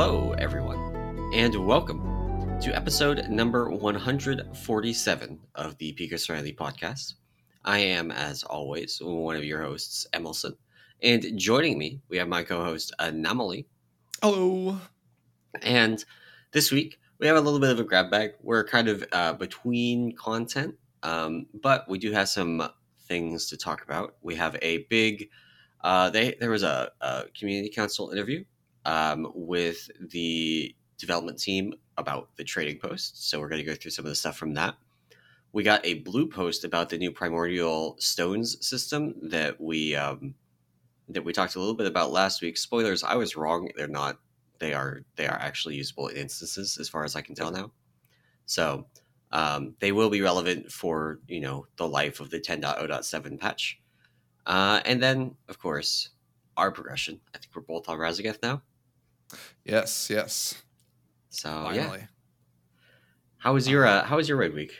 Hello, everyone, and welcome to episode number 147 of the Peak of Serenity podcast. I am, as always, one of your hosts, emallson, and joining me, we have my co host, Anomoly. Hello. And this week, we have a little bit of a grab bag. We're kind of uh, between content, um, but we do have some things to talk about. We have a big, uh, they, there was a, a community council interview um, with the development team about the trading post. So we're going to go through some of the stuff from that. We got a blue post about the new primordial stones system that we um, that we talked a little bit about last week. Spoilers: I was wrong. They're not. They are. They are actually usable in instances, as far as I can tell now. So um, they will be relevant for you know the life of the 10.0.7 patch. Uh, and then, of course, our progression. I think we're both on Raszageth now. Yes, yes. So Finally. yeah. How was your uh, How was your raid week?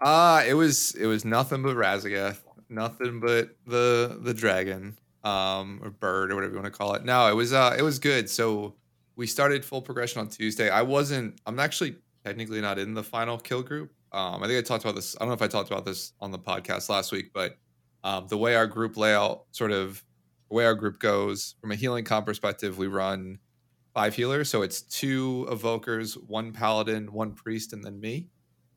Uh it was it was nothing but Raszageth, nothing but the the dragon, um, or bird or whatever you want to call it. No, it was uh it was good. So we started full progression on Tuesday. I wasn't. I'm actually technically not in the final kill group. Um, I think I talked about this. I don't know if I talked about this on the podcast last week, but um, the way our group layout sort of the way our group goes from a healing comp perspective, we run five healers. So it's two evokers, one paladin, one priest, and then me.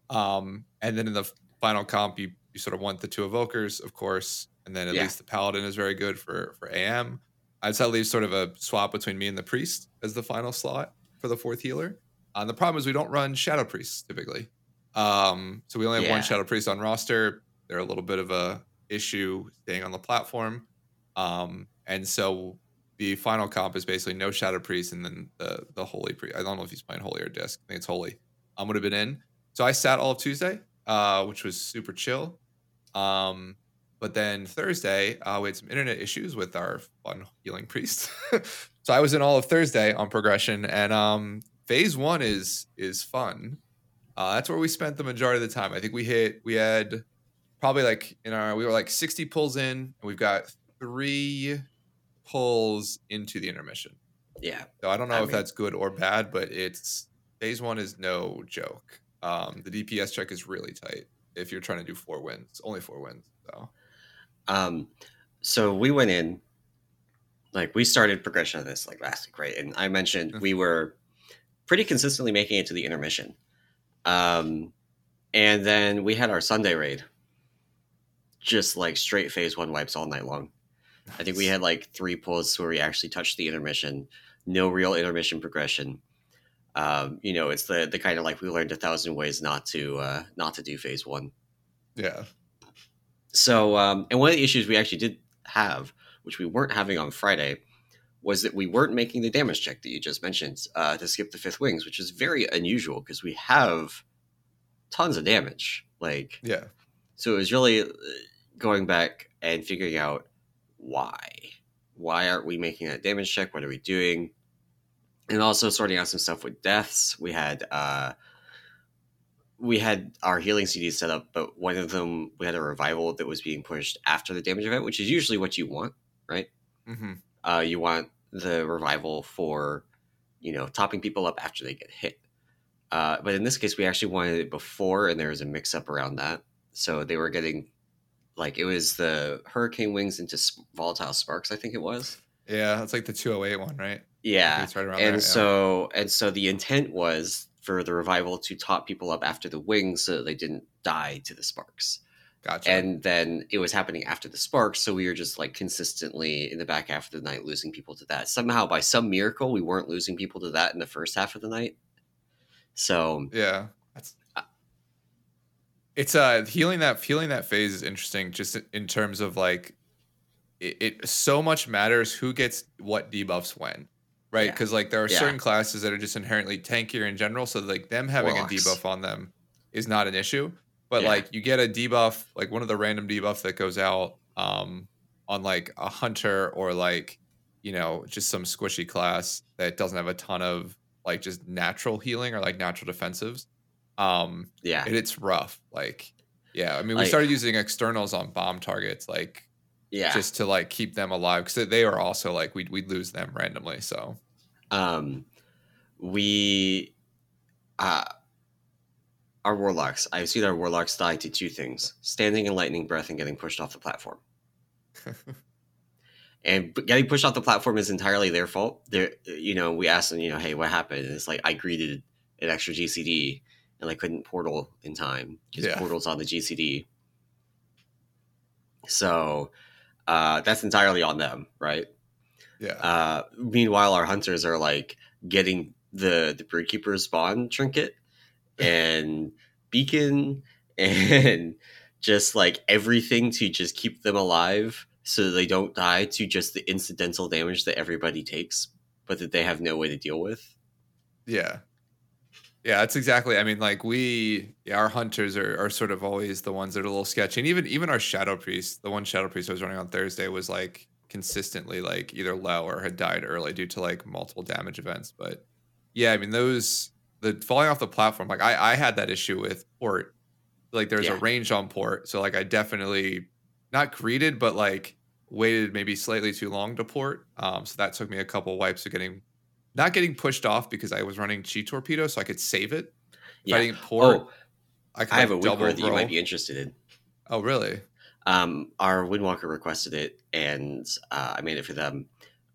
Um, and then in the final comp, you, you sort of want the two evokers, of course, and then at yeah. least the paladin is very good for for AM. I'd say leave sort of a swap between me and the priest as the final slot for the fourth healer. Uh, and the problem is we don't run shadow priests typically. Um, so we only have yeah. one shadow priest on roster. They're a little bit of a issue staying on the platform. Um, and so the final comp is basically no shadow priest and then the the holy priest. I don't know if he's playing holy or disc. I think it's holy. I'm would have been in. So I sat all of Tuesday, uh, which was super chill. Um, but then Thursday, uh, we had some internet issues with our fun healing priest. so I was in all of Thursday on progression, and um, phase one is is fun. Uh, that's where we spent the majority of the time. I think we hit we had probably like in our we were like 60 pulls in, and we've got three pulls into the intermission. Yeah. So I don't know I if mean, that's good or bad, but it's phase one is no joke. Um, the DPS check is really tight if you're trying to do four wings, only four wings. So, um, so we went in, like we started progression of this like last week, right? And I mentioned mm-hmm. we were pretty consistently making it to the intermission. Um, and then we had our Sunday raid, just like straight phase one wipes all night long. I think we had like three pulls where we actually touched the intermission. No real intermission progression. Um, you know, it's the the kind of like we learned a thousand ways not to uh, not to do phase one. Yeah. So, um, and one of the issues we actually did have, which we weren't having on Friday, was that we weren't making the damage check that you just mentioned uh, to skip the fifth wings, which is very unusual because we have tons of damage. Like, yeah. So it was really uh, going back and figuring out why? Why aren't we making that damage check? What are we doing? And also sorting out some stuff with deaths. We had uh we had our healing CDs set up, but one of them we had a revival that was being pushed after the damage event, which is usually what you want, right? Mm-hmm. Uh, you want the revival for you know topping people up after they get hit. Uh, but in this case, we actually wanted it before, and there was a mix up around that. So they were getting like it was the Hurricane Wings into Volatile Sparks, I think it was. Yeah, it's like the 208 one, right? Yeah. It's right around and there, so yeah. and so the intent was for the revival to top people up after the wings so they didn't die to the sparks. Gotcha. And then it was happening after the sparks, so we were just like consistently in the back half of the night losing people to that. Somehow, by some miracle, we weren't losing people to that in the first half of the night. So yeah, it's uh healing that healing that phase is interesting just in terms of like it, it so much matters who gets what debuffs when right because yeah. like there are yeah. certain classes that are just inherently tankier in general so like them having Warlocks. a debuff on them is not an issue but yeah. like you get a debuff like one of the random debuff that goes out um on like a hunter or like you know just some squishy class that doesn't have a ton of like just natural healing or like natural defensives um, yeah, and it's rough. Like, yeah, I mean, we like, started using externals on bomb targets, like, yeah, just to like keep them alive because they are also like we'd we'd lose them randomly. So, Um, we, uh, our warlocks. I've seen our warlocks die to two things: standing in lightning breath and getting pushed off the platform. and getting pushed off the platform is entirely their fault. They're, you know, we asked them, you know, hey, what happened? And it's like I greeted an extra GCD and I couldn't portal in time because Yeah. portal's on the GCD. So uh, that's entirely on them, right? yeah. Uh, meanwhile, our hunters are like getting the the broodkeeper spawn trinket and beacon and just like everything to just keep them alive so they don't die to just the incidental damage that everybody takes, but that they have no way to deal with. Yeah. Yeah, that's exactly. I mean, like we, yeah, our hunters are, are sort of always the ones that are a little sketchy, and even even our shadow priest, the one shadow priest I was running on Thursday, was like consistently like either low or had died early due to like multiple damage events. But yeah, I mean those the falling off the platform. Like I I had that issue with port. Like there's a range on port, so like I definitely not greeted, but like waited maybe slightly too long to port. Um, so that took me a couple wipes of getting not getting pushed off because I was running chi torpedo, so I could save it. If Yeah. I didn't port, Oh, I could I have a weak that you might be interested in. Oh, really? Um, our Windwalker requested it, and uh, I made it for them.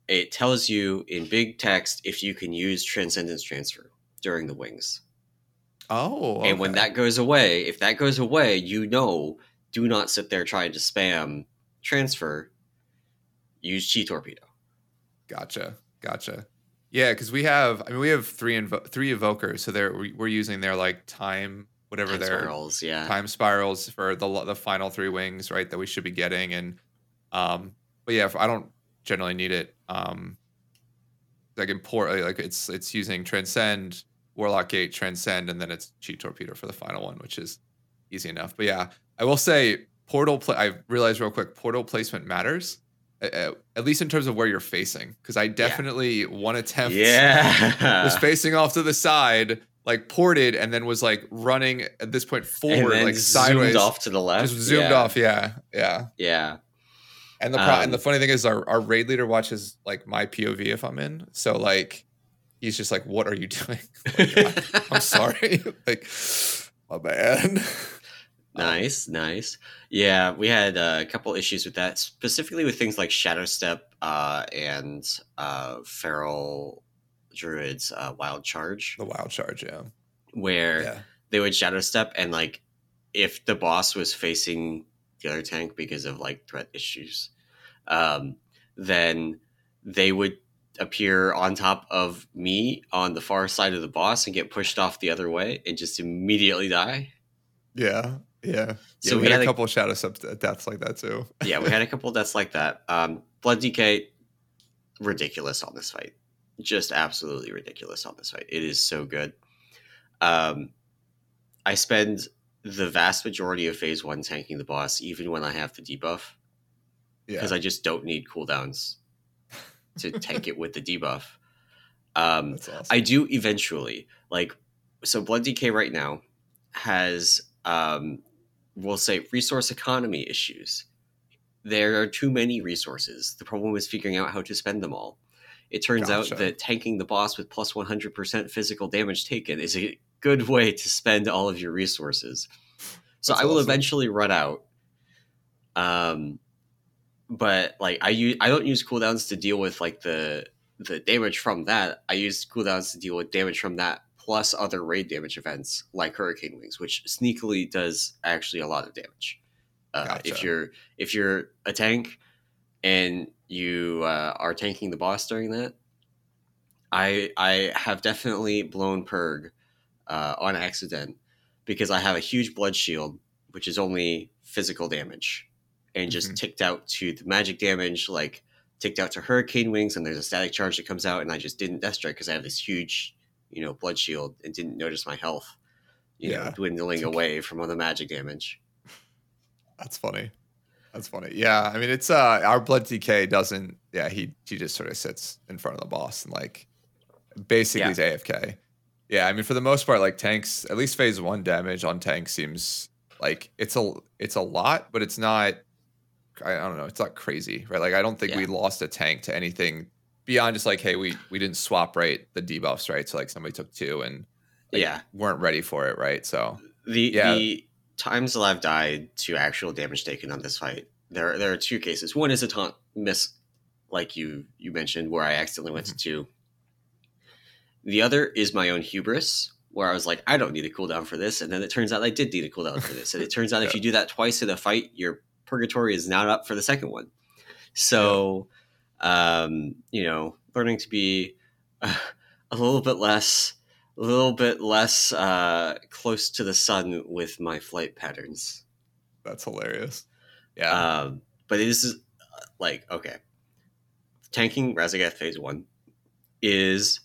It tells you in big text if you can use Transcendence Transfer during the wings. Oh, And when that goes away, if that goes away, you know, do not sit there trying to spam transfer. Use Chi Torpedo. Gotcha, gotcha. Yeah, because we have, I mean, we have three invo- three evokers, so they're we- we're using their like time whatever Time their spirals, yeah. time spirals for the the final three wings, right? That we should be getting, and um, but yeah, if I don't generally need it. Um, like import, like it's it's using transcend, warlock gate, transcend, and then it's chi torpedo for the final one, which is easy enough. But yeah, I will say portal. Pla- I realized real quick, portal placement matters. At least in terms of where you're facing, because I definitely one attempt Yeah. was facing off to the side, like ported, and then was like running at this point point forward, then like zoomed sideways, off to the left. just zoomed yeah. off. Yeah, yeah. Yeah. And the pro- and the Um, funny thing is, our, our raid leader watches like my POV if I'm in, so like he's just like, "What are you doing?" Like, I- I'm sorry, like my bad. Nice, nice. Yeah, we had uh, a couple issues with that, specifically with things like Shadow Step uh, and uh, Feral Druid's uh, Wild Charge, The wild charge, yeah, where yeah, they would Shadow Step, and like if the boss was facing the other tank because of like threat issues, um, then they would appear on top of me on the far side of the boss and get pushed off the other way and just immediately die. yeah, yeah. So So we, we had, had a a- couple of shadow sub deaths like that too. yeah, we had a couple deaths like that. Um, Blood DK, ridiculous on this fight. Just absolutely ridiculous on this fight. It is so good. Um, I spend the vast majority of phase one tanking the boss, even when I have the debuff, Yeah, because I just don't need cooldowns to tank it with the debuff. Um, awesome. I do eventually. Like, so Blood DK right now has, um, we'll say, resource economy issues. There are too many resources. The problem is figuring out how to spend them all. It turns Gotcha. out that tanking the boss with plus 100% physical damage taken is a good way to spend all of your resources. So That's I will awesome. eventually run out. Um, but like I use, I don't use cooldowns to deal with like the the damage from that. I use cooldowns to deal with damage from that plus other raid damage events like Hurricane Wings, which sneakily does actually a lot of damage. Uh, If you're if you're a tank and you uh, are tanking the boss during that, I I have definitely blown Purg uh, on accident because I have a huge blood shield, which is only physical damage, and just Mhm. ticked out to the magic damage, like ticked out to Hurricane Wings, and there's a static charge that comes out, and I just didn't death strike because I have this huge, you know, blood shield and didn't notice my health, you know, dwindling okay. away from all the magic damage. That's funny. That's funny. Yeah, I mean, it's uh, our blood DK doesn't. Yeah, he he just sort of sits in front of the boss and like basically Yeah. is AFK. Yeah, I mean, for the most part, like tanks, at least phase one damage on tanks seems like it's a it's a lot, but it's not. I, I don't know. It's not crazy, right? Like I don't think we lost a tank to anything beyond just like, hey, we we didn't swap right the debuffs, right? So like somebody took two and like, yeah, weren't ready for it, right? So the Yeah. the times that I've died to actual damage taken on this fight, there there are two cases. One is a taunt miss, like you you mentioned, where I accidentally went to mm-hmm. two. The other is my own hubris, where I was like, I don't need a cooldown for this, and then it turns out I did need a cooldown for this, and it turns out if you do that twice in a fight, your purgatory is not up for the second one. So, um, you know, learning to be a little bit less, a little bit less uh, close to the sun with my flight patterns. that's hilarious. Yeah. Um, but it is uh, like okay, tanking Raszageth Phase One is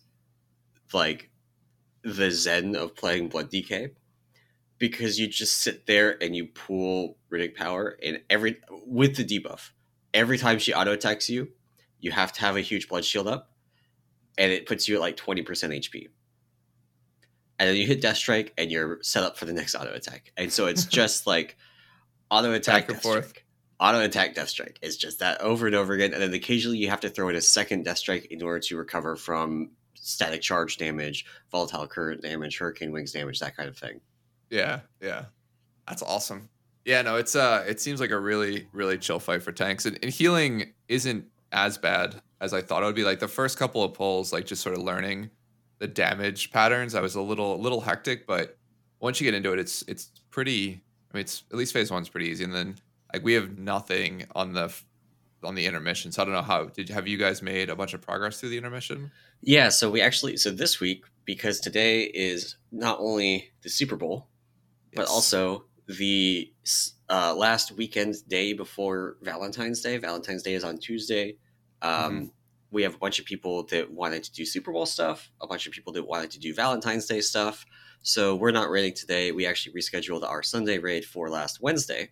like the zen of playing Blood DK because you just sit there and you pool runic power and every with the debuff. Every time she auto attacks you, you have to have a huge blood shield up, and it puts you at like twenty percent HP. And then you hit Death Strike, and you're set up for the next auto attack. And so it's just like auto attack, Back and Death forth. Strike, auto attack, Death Strike. It's just that over and over again. And then occasionally you have to throw in a second Death Strike in order to recover from static charge damage, volatile current damage, hurricane wings damage, that kind of thing. Yeah, yeah. That's awesome. Yeah, no, it's uh it seems like a really, really chill fight for tanks. And, and healing isn't as bad as I thought it would be. Like the first couple of pulls, like just sort of learning the damage patterns, I was a little a little hectic, but once you get into it, it's it's pretty I mean it's at least phase one's pretty easy. And then like we have nothing on the on the intermission. So I don't know how did have you guys made a bunch of progress through the intermission? Yeah, so we actually so this week because today is not only the Super Bowl but Yes. also the uh, last weekend day before Valentine's Day. Valentine's Day is on Tuesday. Um, We have a bunch of people that wanted to do Super Bowl stuff, a bunch of people that wanted to do Valentine's Day stuff. So we're not raiding today. We actually rescheduled our Sunday raid for last Wednesday.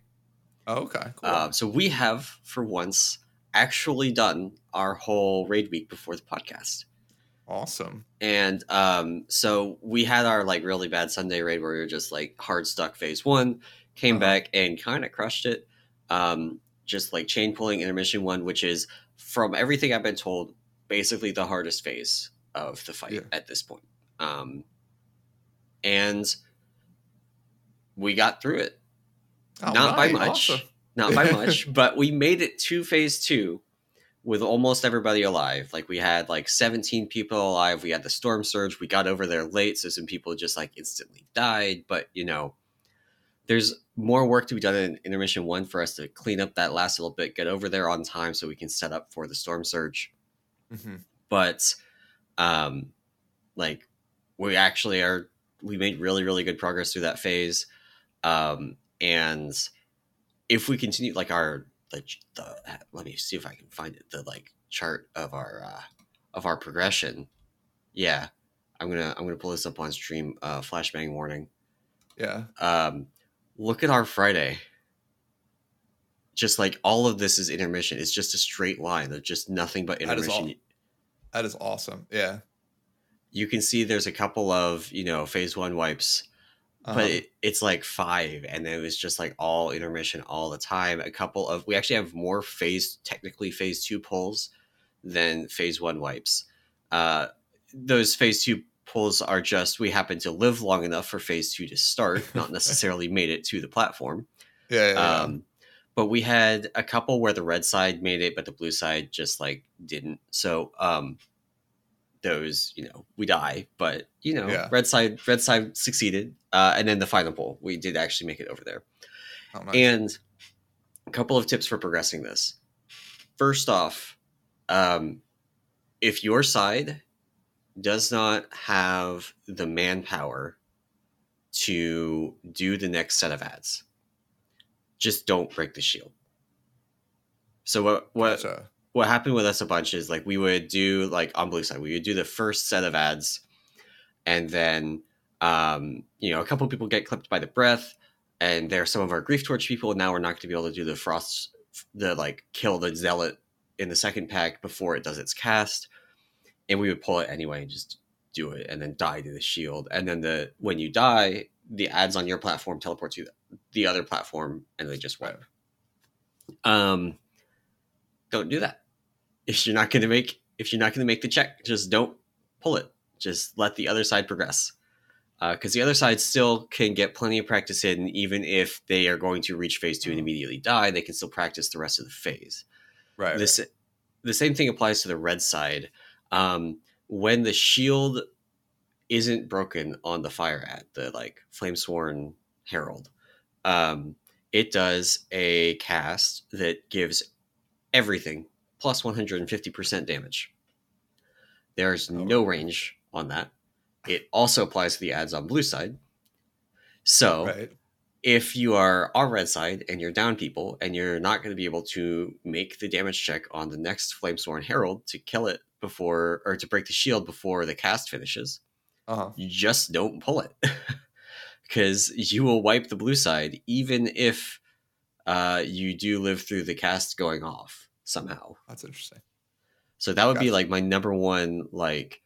Oh, okay, cool. Um, so we have, for once, actually done our whole raid week before the podcast. awesome. And um, so we had our like really bad Sunday raid where we were just like hard stuck phase one, came Uh-huh. back and kind of crushed it. Um, just like chain pulling intermission one, which is from everything I've been told, basically the hardest phase of the fight Yeah. at this point. Um, and we got through it, Oh, not by much, awesome. not by much, but we made it to phase two with almost everybody alive. Like we had like 17 people alive. We had the storm surge. We got over there late, so some people just like instantly died. But you know, there's more work to be done in intermission one for us to clean up that last little bit, get over there on time so we can set up for the storm surge. Mhm. But um like we actually are we made really, really good progress through that phase. Um and if we continue like our the, the let me see if I can find it the like chart of our uh of our progression. Yeah. I'm gonna I'm gonna pull this up on stream. Uh flashbang warning. Yeah. Um look at our Friday. Just like all of this is intermission. It's just a straight line. There's just nothing but That is all. intermission. That is awesome. Yeah. You can see there's a couple of, you know, phase one wipes Uh-huh. but it, it's like five and it was just like all intermission all the time a couple of we actually have more phase technically phase two pulls than phase one wipes uh those phase two pulls are just we happen to live long enough for phase two to start not necessarily made it to the platform yeah, yeah, yeah. um but we had a couple where the red side made it but the blue side just like didn't so um those you know we die but you know Yeah. red side red side succeeded uh and then the final poll, we did actually make it over there Oh, nice. and a couple of tips for progressing this first off um if your side does not have the manpower to do the next set of ads. Just don't break the shield. So what what Gotcha. what happened with us a bunch is like we would do like on blue side we would do the first set of ads and then um you know a couple people get clipped by the breath and they're some of our grief torch people and now we're not going to be able to do the frost the like kill the zealot in the second pack before it does its cast and we would pull it anyway and just do it and then die to the shield and then the when you die the ads on your platform teleport to the other platform and they just wipe um don't do that if you're not going to make if you're not going to make the check, just don't pull it. Just let the other side progress. Because uh, the other side still can get plenty of practice in, even if they are going to reach phase two and immediately die, they can still practice the rest of the phase. Right. This, the same thing applies to the red side. Um, when the shield isn't broken on the fire at the like flame sworn herald, um, it does a cast that gives everything plus 150% damage. There's oh. no range on that. It also applies to the ads on blue side. So right. if you are on red side and you're down people and you're not going to be able to make the damage check on the next Flamesworn Herald to kill it before or to break the shield before the cast finishes, uh-huh. you just don't pull it. Because you will wipe the blue side even if uh, you do live through the cast going off somehow. That's interesting. So that would gotcha. be like my number one like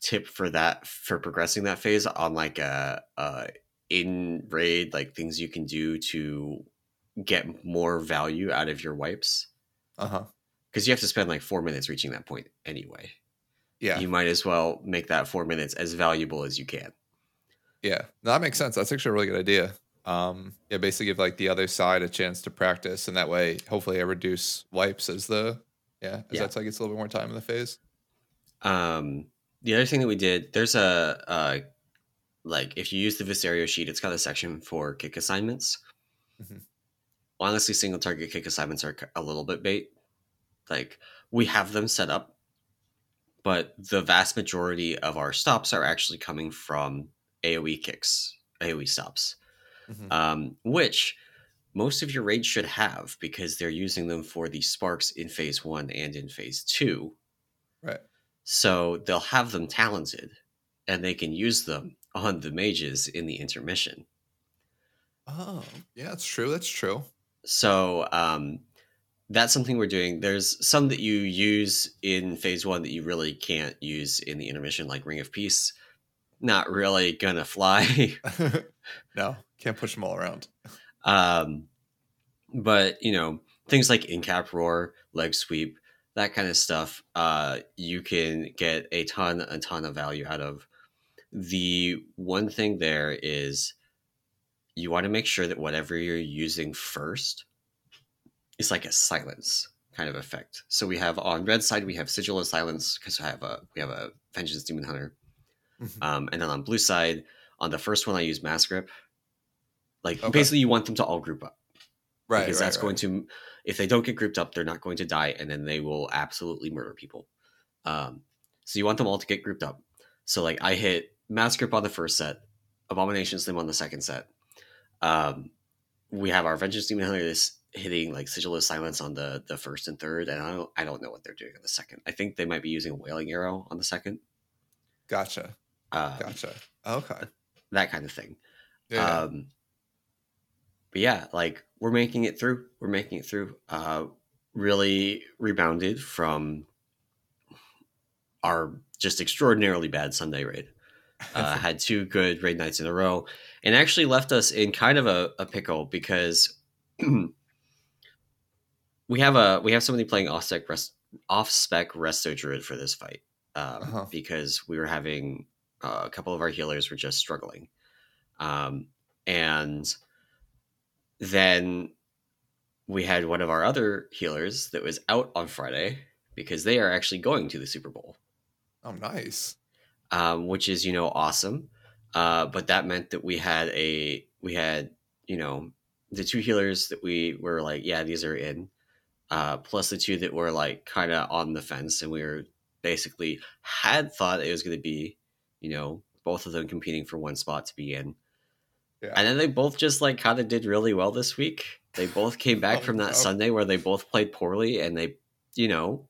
tip for that for progressing that phase on like a, a in raid like things you can do to get more value out of your wipes. Uh huh. Because you have to spend like four minutes reaching that point anyway. Yeah. You might as well make that four minutes as valuable as you can. Yeah, that makes sense. That's actually a really good idea. Um, yeah, basically give like the other side a chance to practice, and that way, hopefully, I reduce wipes as the yeah as yeah. that's like it's a little bit more time in the phase. Um, the other thing that we did, there's a, uh, like if you use the Viserio sheet, it's got a section for kick assignments. Mm-hmm. Honestly, single target kick assignments are a little bit bait. Like we have them set up, but the vast majority of our stops are actually coming from AOE kicks, AOE stops, mm-hmm. um, which most of your raids should have because they're using them for the sparks in phase one and in phase two. Right. So they'll have them talented and they can use them on the mages in the intermission. Oh, yeah, that's true. That's true. So um, that's something we're doing. There's some that you use in phase one that you really can't use in the intermission, like Ring of Peace. Not really gonna fly. no, can't push them all around. Um, but you know things like incap roar, leg sweep, that kind of stuff, uh, you can get a ton, a ton of value out of. The one thing there is you want to make sure that whatever you're using first is like a silence kind of effect. So we have on red side we have sigil of silence because we have a we have a vengeance demon hunter, mm-hmm. um, and then on blue side on the first one I use mass grip. Like okay. basically you want them to all group up, right? Because right, that's right. going to if they don't get grouped up, they're not going to die, and then they will absolutely murder people. Um, so you want them all to get grouped up. So like I hit mass grip on the first set, abomination limb on the second set. Um, we have our vengeance demon hunter is hitting like sigil of silence on the the first and third, and I don't I don't know what they're doing on the second. I think they might be using a wailing arrow on the second. Gotcha. Um, gotcha. Okay. That kind of thing. Yeah. Um, but yeah, like we're making it through. We're making it through. Uh, really rebounded from our just extraordinarily bad Sunday raid. Uh, had two good raid nights in a row, and actually left us in kind of a, a pickle because we have a we have somebody playing off spec rest, off spec resto druid for this fight um, uh-huh. because we were having uh, a couple of our healers were just struggling, um, and then we had one of our other healers that was out on Friday because they are actually going to the Super Bowl. Oh, nice. Um, which is you know awesome. Uh, but that meant that we had a we had you know the two healers that we were like yeah these are in, uh, plus the two that were like kind of on the fence and we were basically had thought it was going to be you know both of them competing for one spot to be in yeah. And then they both just like kind of did really well this week. They both came back oh, from that Sunday where they both played poorly and they, you know,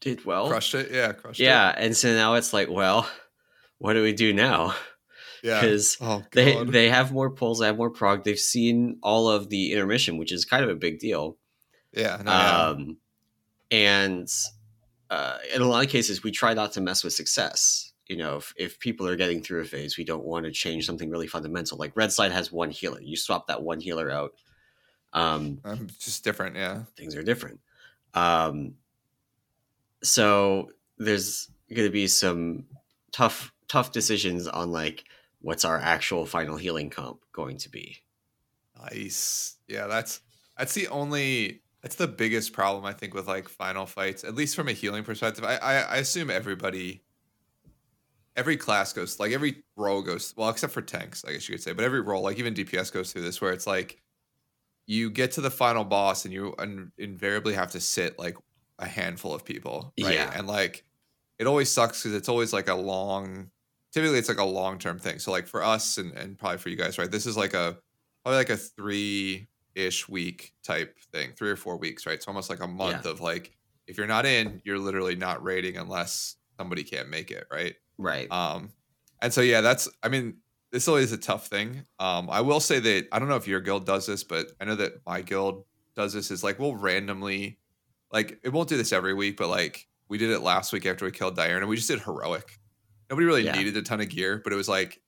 did well. Crushed it. Yeah. Crushed it. yeah. It. And so now it's like, well, what do we do now? Yeah. Because oh, they, they have more pulls, they have more prog. They've seen all of the intermission, which is kind of a big deal. Yeah. No, um, yeah. And uh, in a lot of cases, we try not to mess with success you know, if, if people are getting through a phase, we don't want to change something really fundamental. Like Red Side has one healer. You swap that one healer out. Um, um just different, yeah. Things are different. Um, so there's going to be some tough tough decisions on like what's our actual final healing comp going to be. Nice. Yeah, that's that's the only that's the biggest problem I think with like final fights, at least from a healing perspective. I I, I assume everybody every class goes like every role goes well, except for tanks, I guess you could say, but every role, like even DPS goes through this where it's like you get to the final boss and you un- invariably have to sit like a handful of people, right? Yeah. And like it always sucks because it's always like a long typically it's like a long term thing. So like for us and, and probably for you guys, right? This is like a probably like a three ish week type thing, three or four weeks, right? It's almost like a month Yeah. of like if you're not in, you're literally not rating unless somebody can't make it, right? Right. Um, and so yeah, that's I mean, this always a tough thing. Um, I will say that I don't know if your guild does this, but I know that my guild does this. Is like we'll randomly, like it won't do this every week, but like we did it last week after we killed Diurna. We just did heroic. Nobody really Yeah. needed a ton of gear, but it was like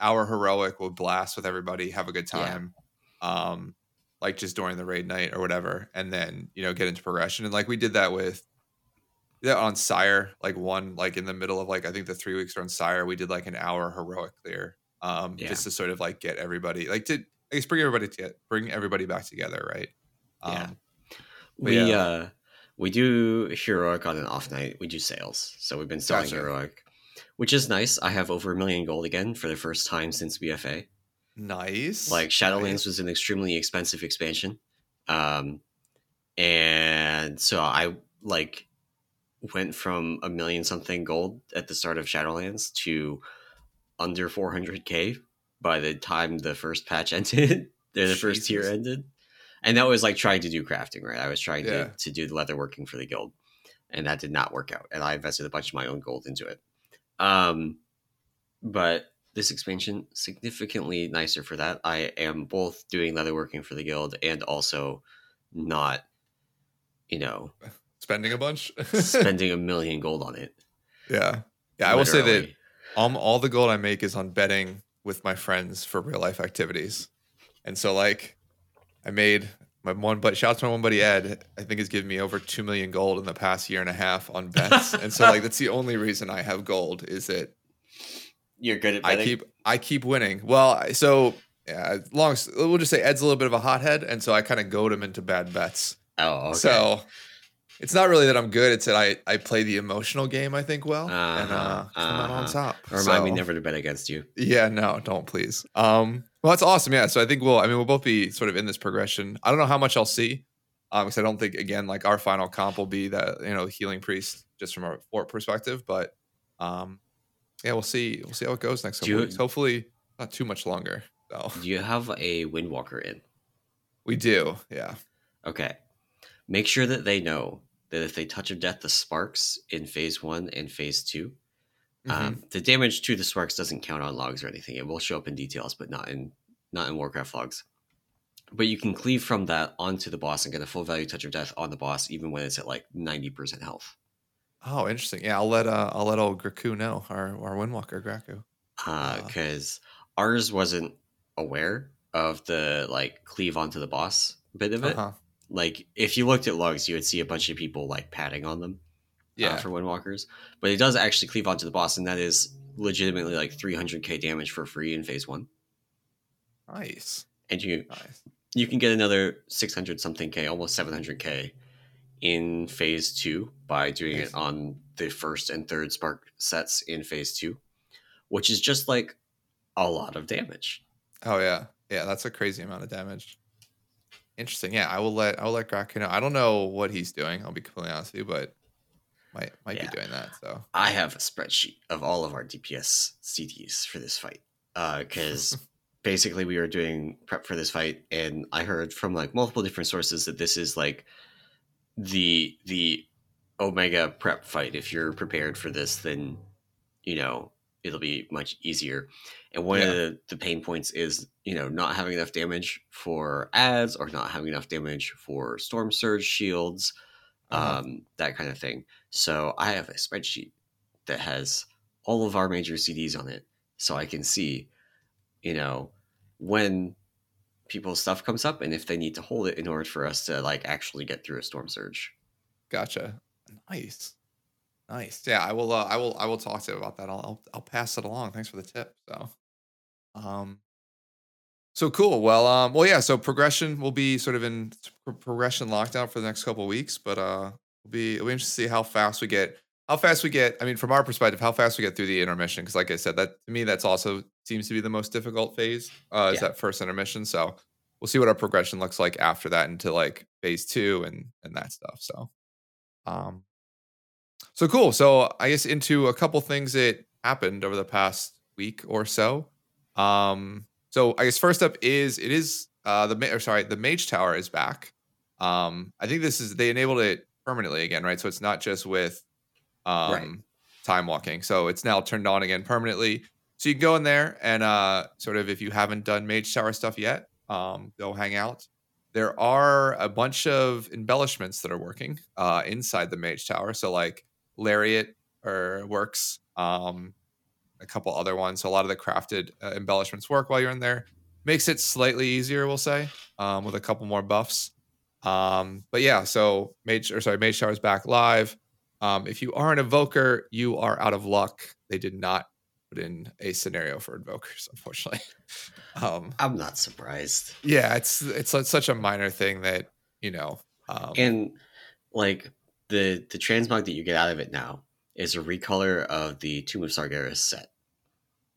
our heroic will blast with everybody, have a good Yeah. time. Um, like just during the raid night or whatever, and then you know get into progression. And like we did that with yeah on Sire, like one like in the middle of like I think the three weeks on Sire, we did like an hour heroic clear, um, Yeah. just to sort of like get everybody like to I guess bring everybody to bring everybody back together, right? Yeah. Um, we yeah. uh we do heroic on an off night. We do sales. So we've been selling Gotcha. heroic, which is nice. I have over a million gold again for the first time since BFA. Nice. Like Shadowlands nice. was an extremely expensive expansion. Um and so I like went from a million something gold at the start of Shadowlands to under 400k by the time the first patch ended. or the first tier ended. And that was like trying to do crafting, right? I was trying Yeah. to, to do the leather working for the guild. And that did not work out. And I invested a bunch of my own gold into it. Um but this expansion significantly nicer for that. I am both doing leatherworking for the guild and also not, you know, spending a bunch. spending a million gold on it. yeah, yeah. I will say that literally. um, all the gold I make is on betting with my friends for real life activities, and so like I made my one but shout out to my one buddy Ed. I think has given me over two million gold in the past year and a half on bets, and so like that's the only reason I have gold is that you're good at betting. I keep I keep winning. Well, so yeah, long we'll just say Ed's a little bit of a hothead, and so I kind of goad him into bad bets. oh, okay. So it's not really that I'm good; it's that I I play the emotional game. I think well, and uh, Uh-huh, come out on uh-huh. top. remind me So- never to bet against you. Yeah, no, don't please. Um, well, that's awesome. Yeah, so I think we'll. I mean, we'll both be sort of in this progression. I don't know how much I'll see. Um, because I don't think again, like our final comp will be that you know healing priest just from a fort perspective, but um, yeah, we'll see. We'll see how it goes next couple you- weeks. Hopefully, not too much longer. So Do you have a Windwalker in? we do. Yeah. Okay. Make sure that they know that if they touch of death the sparks in phase one and phase 2 Mhm. um, the damage to the sparks doesn't count on logs or anything. It will show up in details, but not in not in Warcraft logs. But you can cleave from that onto the boss and get a full value touch of death on the boss, even when it's at like ninety percent health. Oh, interesting. Yeah, I'll let uh I'll let old Graku know our our Windwalker Graku. Because Uh, ours wasn't aware of the like cleave onto the boss bit of it. Uh-huh. Like if you looked at logs, you would see a bunch of people like padding on them. Yeah. uh, for Windwalkers, but it does actually cleave onto the boss, and that is legitimately like 300k damage for free in phase one. nice. And you Nice. you can get another 600 something k, almost 700k in phase two by doing it on the first and third spark sets in phase two, which is just like a lot of damage. Oh yeah. Yeah, that's a crazy amount of damage. Interesting. Yeah, I will let I will let Graku know. I don't know what he's doing, I'll be completely honest with you, but might might Yeah. be doing that. So I have a spreadsheet of all of our DPS CDs for this fight Uh because basically we were doing prep for this fight, and I heard from like multiple different sources that this is like the the Omega prep fight. If you're prepared for this, then you know it'll be much easier. And one Yeah. of the, the pain points is you know not having enough damage for ads or not having enough damage for storm surge shields uh, um, that kind of thing. So I have a spreadsheet that has all of our major CDs on it, so I can see, you know, when people's stuff comes up and if they need to hold it in order for us to like actually get through a storm surge. gotcha. Nice. Nice. Yeah, I will. Uh, I will. I will talk to him about that. I'll, I'll. I'll pass it along. Thanks for the tip. So, um, so cool. Well, um, well, yeah. So progression will be sort of in progression lockdown for the next couple weeks, but uh, it'll be it'll be interesting to see how fast we get. How fast we get. I mean, from our perspective, how fast we get through the intermission. Because, like I said, that to me, that's also seems to be the most difficult phase. Uh, is yeah. that first intermission. So we'll see what our progression looks like after that into like phase two and and that stuff. So, um, so cool. So I guess into a couple things that happened over the past week or so. Um, so I guess first up is it is uh the or sorry the Mage Tower is back. Um, I think this is they enabled it permanently again, right? So it's not just with um right. time walking. So it's now turned on again permanently. So you can go in there and uh sort of if you haven't done Mage Tower stuff yet, um, go hang out. There are a bunch of embellishments that are working uh inside the Mage Tower. So like Lariat or works. Um, a couple other ones. So a lot of the crafted uh, embellishments work while you're in there. Makes it slightly easier, we'll say, um, with a couple more buffs. Um, but yeah, so Mage or sorry, Mage Tower's back live. Um, if you are an evoker, you are out of luck. They did not put in a scenario for invokers, unfortunately. um, I'm not surprised. Yeah, it's it's such a minor thing that you know. Um, and like the the transmog that you get out of it now is a recolor of the Tomb of Sargeras set.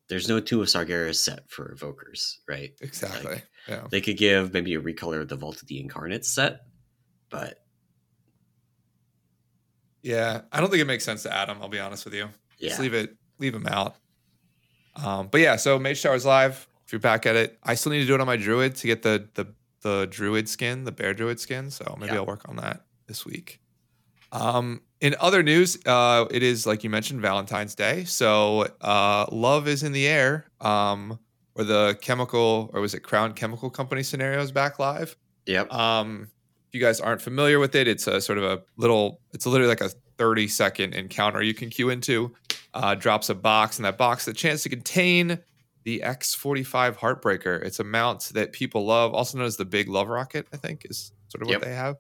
There's no Tomb of Sargeras set for evokers, right? Exactly. Like, yeah. They could give maybe a recolor of the Vault of the Incarnate set, but yeah, I don't think it makes sense to add them. I'll be honest with you. Yeah. Just leave it, leave them out. Um, but yeah, so Mage Tower's live. If you're back at it, I still need to do it on my Druid to get the the the Druid skin, the Bear Druid skin. So maybe yeah. I'll work on that this week. Um, in other news, uh, it is like you mentioned Valentine's Day, so uh, love is in the air. Um, or the chemical, or was it Crown Chemical Company scenarios back live? Yep. Um, you guys aren't familiar with it, it's a sort of a little. It's literally like a 30 second encounter you can queue into. Uh, drops a box, and that box the chance to contain the X45 Heartbreaker. It's a mount that people love, also known as the Big Love Rocket. I think is sort of yep. what they have.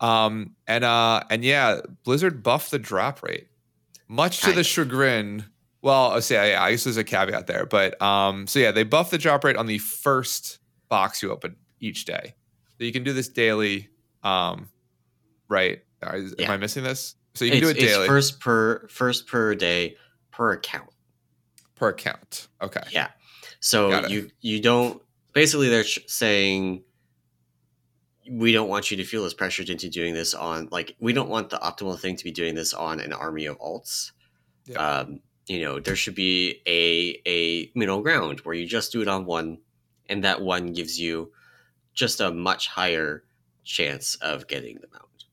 Um, and uh, and yeah, Blizzard buffed the drop rate, much to the chagrin. Well, I'll say yeah, I guess there's a caveat there, but um, so yeah, they buffed the drop rate on the first box you open each day. So you can do this daily. Um, right? Is, yeah. Am I missing this? So you can it's, do it daily. first per first per day per account. Per account. Okay. Yeah. So you you don't basically they're saying we don't want you to feel as pressured into doing this on like we don't want the optimal thing to be doing this on an army of alts. Yeah. Um, you know, there should be a a middle ground where you just do it on one, and that one gives you just a much higher chance of getting the mount.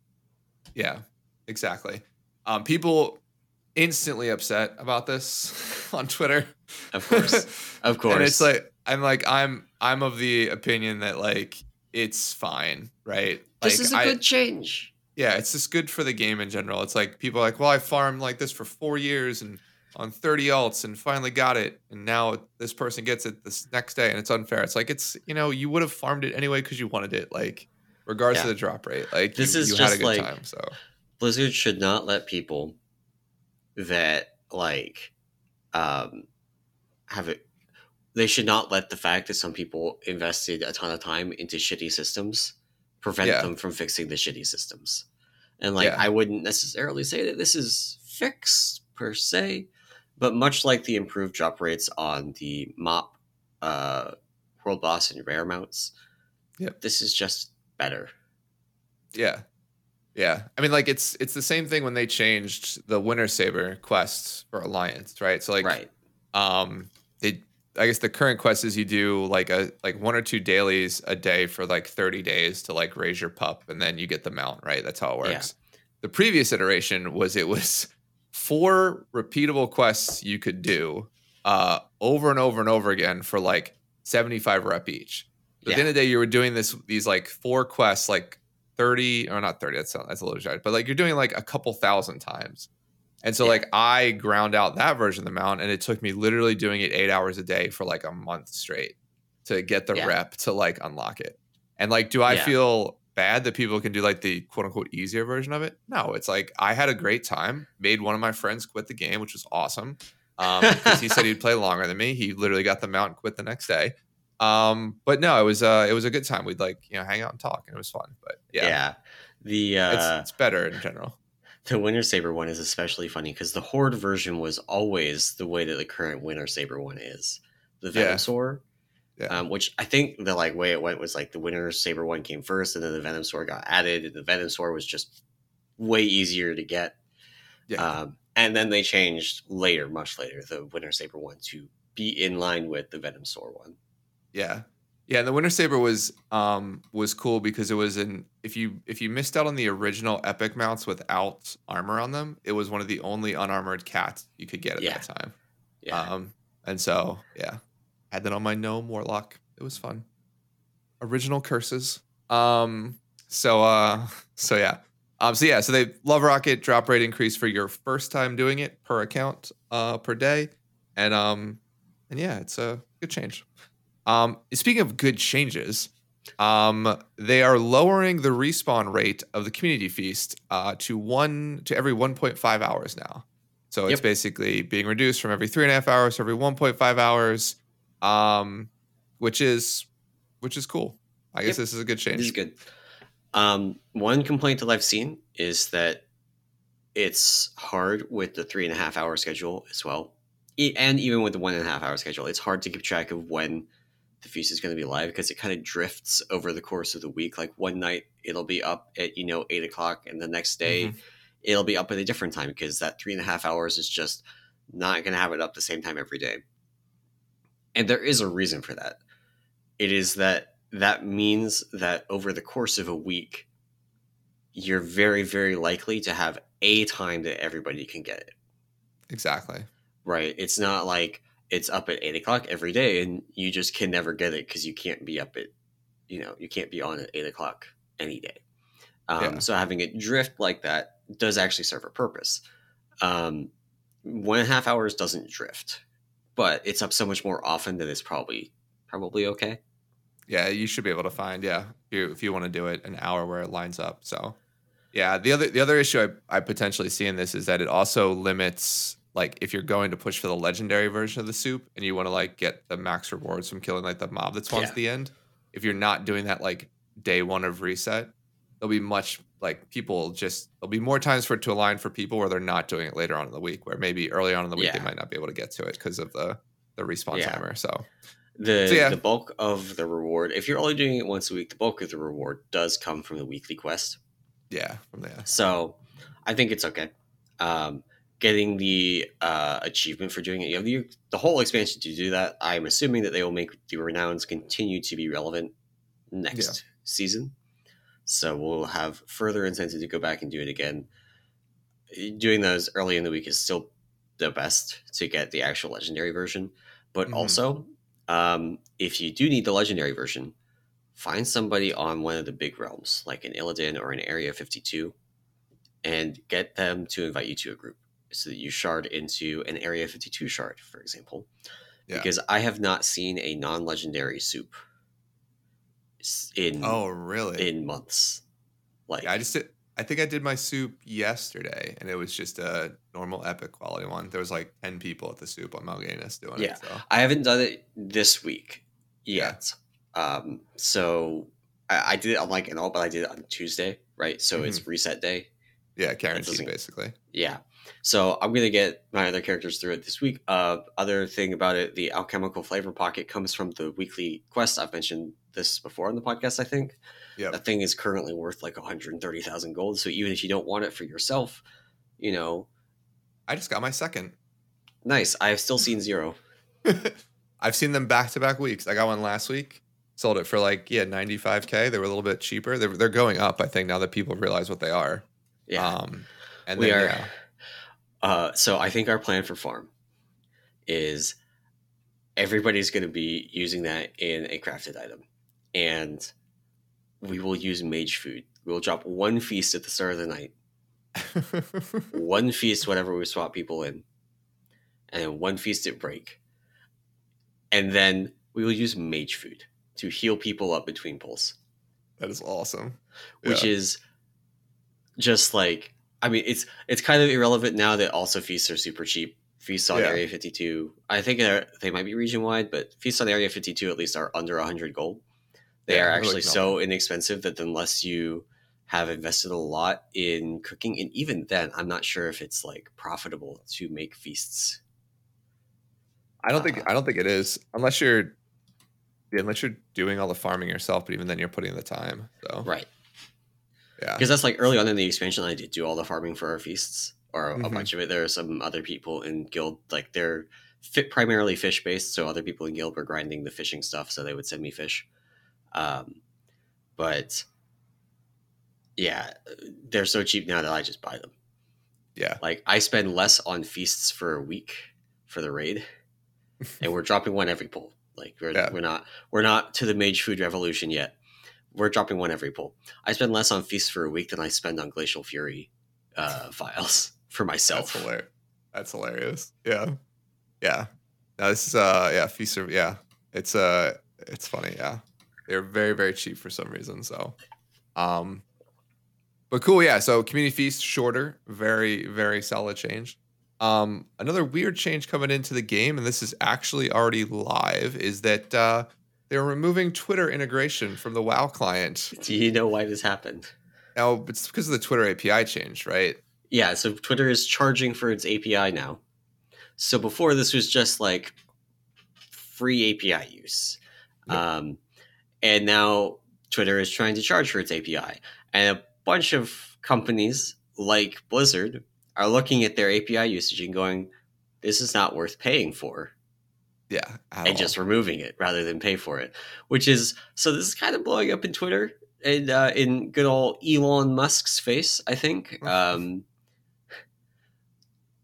Yeah, exactly. Um, people instantly upset about this on Twitter. Of course, of course. and it's like I'm like I'm I'm of the opinion that like it's fine, right? This is a I, good change. Yeah, it's just good for the game in general. It's like people are like, well, I farmed like this for four years and on 30 alts and finally got it. And now this person gets it this next day and it's unfair. It's like, it's, you know, you would have farmed it anyway because you wanted it, like, regardless yeah. of the drop rate. Like, this you, is you just like, time, so Blizzard should not let people that, like, um, have it they should not let the fact that some people invested a ton of time into shitty systems prevent yeah. them from fixing the shitty systems. And like yeah. I wouldn't necessarily say that this is fixed per se, but much like the improved drop rates on the mop uh, world boss and rare mounts, yep. this is just better. Yeah. Yeah. I mean like it's it's the same thing when they changed the Winter Saber quests for Alliance, right? So like right. um they I guess the current quest is you do like a like one or two dailies a day for like 30 days to like raise your pup and then you get the mount, right? That's how it works. Yeah. The previous iteration was it was four repeatable quests you could do uh over and over and over again for like 75 rep each. At yeah. the end of the day, you were doing this these like four quests like 30 or not 30, that's that's a little shy, but like you're doing like a couple thousand times. And so yeah. like I ground out that version of the mount and it took me literally doing it 8 hours a day for like a month straight to get the yeah. rep to like unlock it. And like do I feel bad that people can do like the quote unquote easier version of it. No, it's like I had a great time. Made one of my friends quit the game, which was awesome. Um, because he said he'd play longer than me. He literally got the mount and quit the next day. Um, but no, it was uh, it was a good time. We'd like you know hang out and talk, and it was fun. But yeah, yeah. The uh, it's, it's better in general. The Winter Saber one is especially funny because the Horde version was always the way that the current Winter Saber one is. The Ravasaur, Yeah. um, which I think the like way it went was like the Winter Saber one came first, and then the Ravasaur got added, and the Ravasaur was just way easier to get. Yeah. Um, and then they changed later, much later, the Winter Saber one to be in line with the Ravasaur one. Yeah. Yeah, and the Winter Saber was um was cool because it was an if you if you missed out on the original epic mounts without armor on them, it was one of the only unarmored cats you could get at Yeah. that time. Yeah. Um and so yeah. Had that on my gnome warlock. It was fun. Original curses. Um so uh so yeah. Um so yeah, so they love rocket drop rate increase for your first time doing it per account uh per day. And um and yeah, it's a good change. Um, speaking of good changes, um, they are lowering the respawn rate of the community feast uh, to one to every 1.5 hours now. So it's Yep. basically being reduced from every three and a half hours to every 1.5 hours, um, which is which is cool. I guess Yep. this is a good change. This is good. Um, one complaint that I've seen is that it's hard with the three and a half hour schedule as well, E- and even with the one and a half hour schedule, it's hard to keep track of when the feast is going to be live because it kind of drifts over the course of the week. Like one night it'll be up at you know eight o'clock, and the next day Mhm. it'll be up at a different time because that three and a half hours is just not going to have it up the same time every day. And there is a reason for that. It is that that means that over the course of a week, you're very, very likely to have a time that everybody can get it. Exactly. Right? It's not like it's up at eight o'clock every day and you just can never get it because you can't be up at, you know, you can't be on at eight o'clock any day. Um, Yeah. So having it drift like that does actually serve a purpose. Um, one and a half hours doesn't drift, but it's up so much more often that it's probably probably okay. Yeah, you should be able to find yeah if you, if you want to do it an hour where it lines up. So yeah, the other the other issue I, I potentially see in this is that it also limits like if you're going to push for the legendary version of the soup and you want to like get the max rewards from killing like the mob that spawns Yeah. at the end. If you're not doing that like day one of reset, there'll be much like people just there'll be more times for it to align for people where they're not doing it later on in the week where maybe early on in the week they might not be able to get to it because of the the respawn Yeah. timer. So The So, yeah. the bulk of the reward, if you're only doing it once a week, the bulk of the reward does come from the weekly quest. yeah, from there. So I think it's okay. Um, getting the uh, achievement for doing it, you know, the, the whole expansion to do that. I'm assuming that they will make the renowns continue to be relevant next season. So we'll have further incentive to go back and do it again. Doing those early in the week is still the best to get the actual legendary version. But Mhm. also, um, if you do need the legendary version, find somebody on one of the big realms, like an Illidan or an Area 52, and get them to invite you to a group so that you shard into an Area 52 shard, for example. Yeah. Because I have not seen a non legendary soup in Oh, really? in months. Like, Yeah, I just did. I think I did my soup yesterday, and it was just a normal epic quality one. There was like ten people at the soup on Mal'Ganis doing Yeah. it. So I haven't done it this week yet. Um, so I, I did it on like an all, but I did it on Tuesday, right? So Mm-hmm. it's reset day. yeah, guaranteed doesn't- basically. Yeah. So I'm gonna get my other characters through it this week. Uh, other thing about it, the alchemical flavor pocket comes from the weekly quest. I've mentioned this before on the podcast. I think Yep. that thing is currently worth like 130,000 gold. So even if you don't want it for yourself, you know, I just got my second. nice. I have still seen zero. I've seen them back to back weeks. I got one last week. Sold it for like yeah, ninety five k. They were a little bit cheaper. They're they're going up. I think now that people realize what they are. Yeah. Um, and we then, are. yeah. Uh, so I think our plan for farm is everybody's going to be using that in a crafted item, and we will use mage food. We will drop one feast at the start of the night, one feast whenever we swap people in, and then one feast at break, and then we will use mage food to heal people up between pulls. That is awesome. which Yeah. is just like I mean it's it's kind of irrelevant now that also feasts are super cheap. Feasts on Yeah. Area 52, I think they're, might be region wide, but feasts on Area 52 at least are under 100 gold. They Yeah, are actually like so inexpensive that unless you have invested a lot in cooking, and even then, I'm not sure if it's like profitable to make feasts. I don't think Uh, I don't think it is unless you're yeah, unless you're doing all the farming yourself, but even then you're putting in the time. So Right. Yeah. because that's like early on in the expansion i did do all the farming for our feasts or a Mhm. bunch of it there are some other people in guild like they're fit primarily fish based so other people in guild were grinding the fishing stuff so they would send me fish um, but yeah they're so cheap now that i just buy them Yeah. like i spend less on feasts for a week for the raid and we're dropping one every pull like we're, Yeah. we're not we're not to the mage food revolution yet we're dropping one every pull I spend less on feasts for a week than I spend on Glacial Fury uh, phials for myself. That's hilarious. That's hilarious. Yeah. Yeah. No, this is uh yeah, feast yeah. It's uh it's funny, yeah. They're very, very cheap for some reason. So um but cool, yeah. So community feast shorter, very, very solid change. Um, another weird change coming into the game, and this is actually already live, is that uh they're removing Twitter integration from the WoW client. Do you know why this happened? Oh, it's because of the Twitter API change, right? Yeah, so Twitter is charging for its API now. So before this was just like free API use. Yep. Um, and now Twitter is trying to charge for its API. And a bunch of companies like Blizzard are looking at their API usage and going, this is not worth paying for. Yeah. and all. just removing it rather than pay for it. Which is so this is kind of blowing up in Twitter and uh, in good old Elon Musk's face. I think. Um,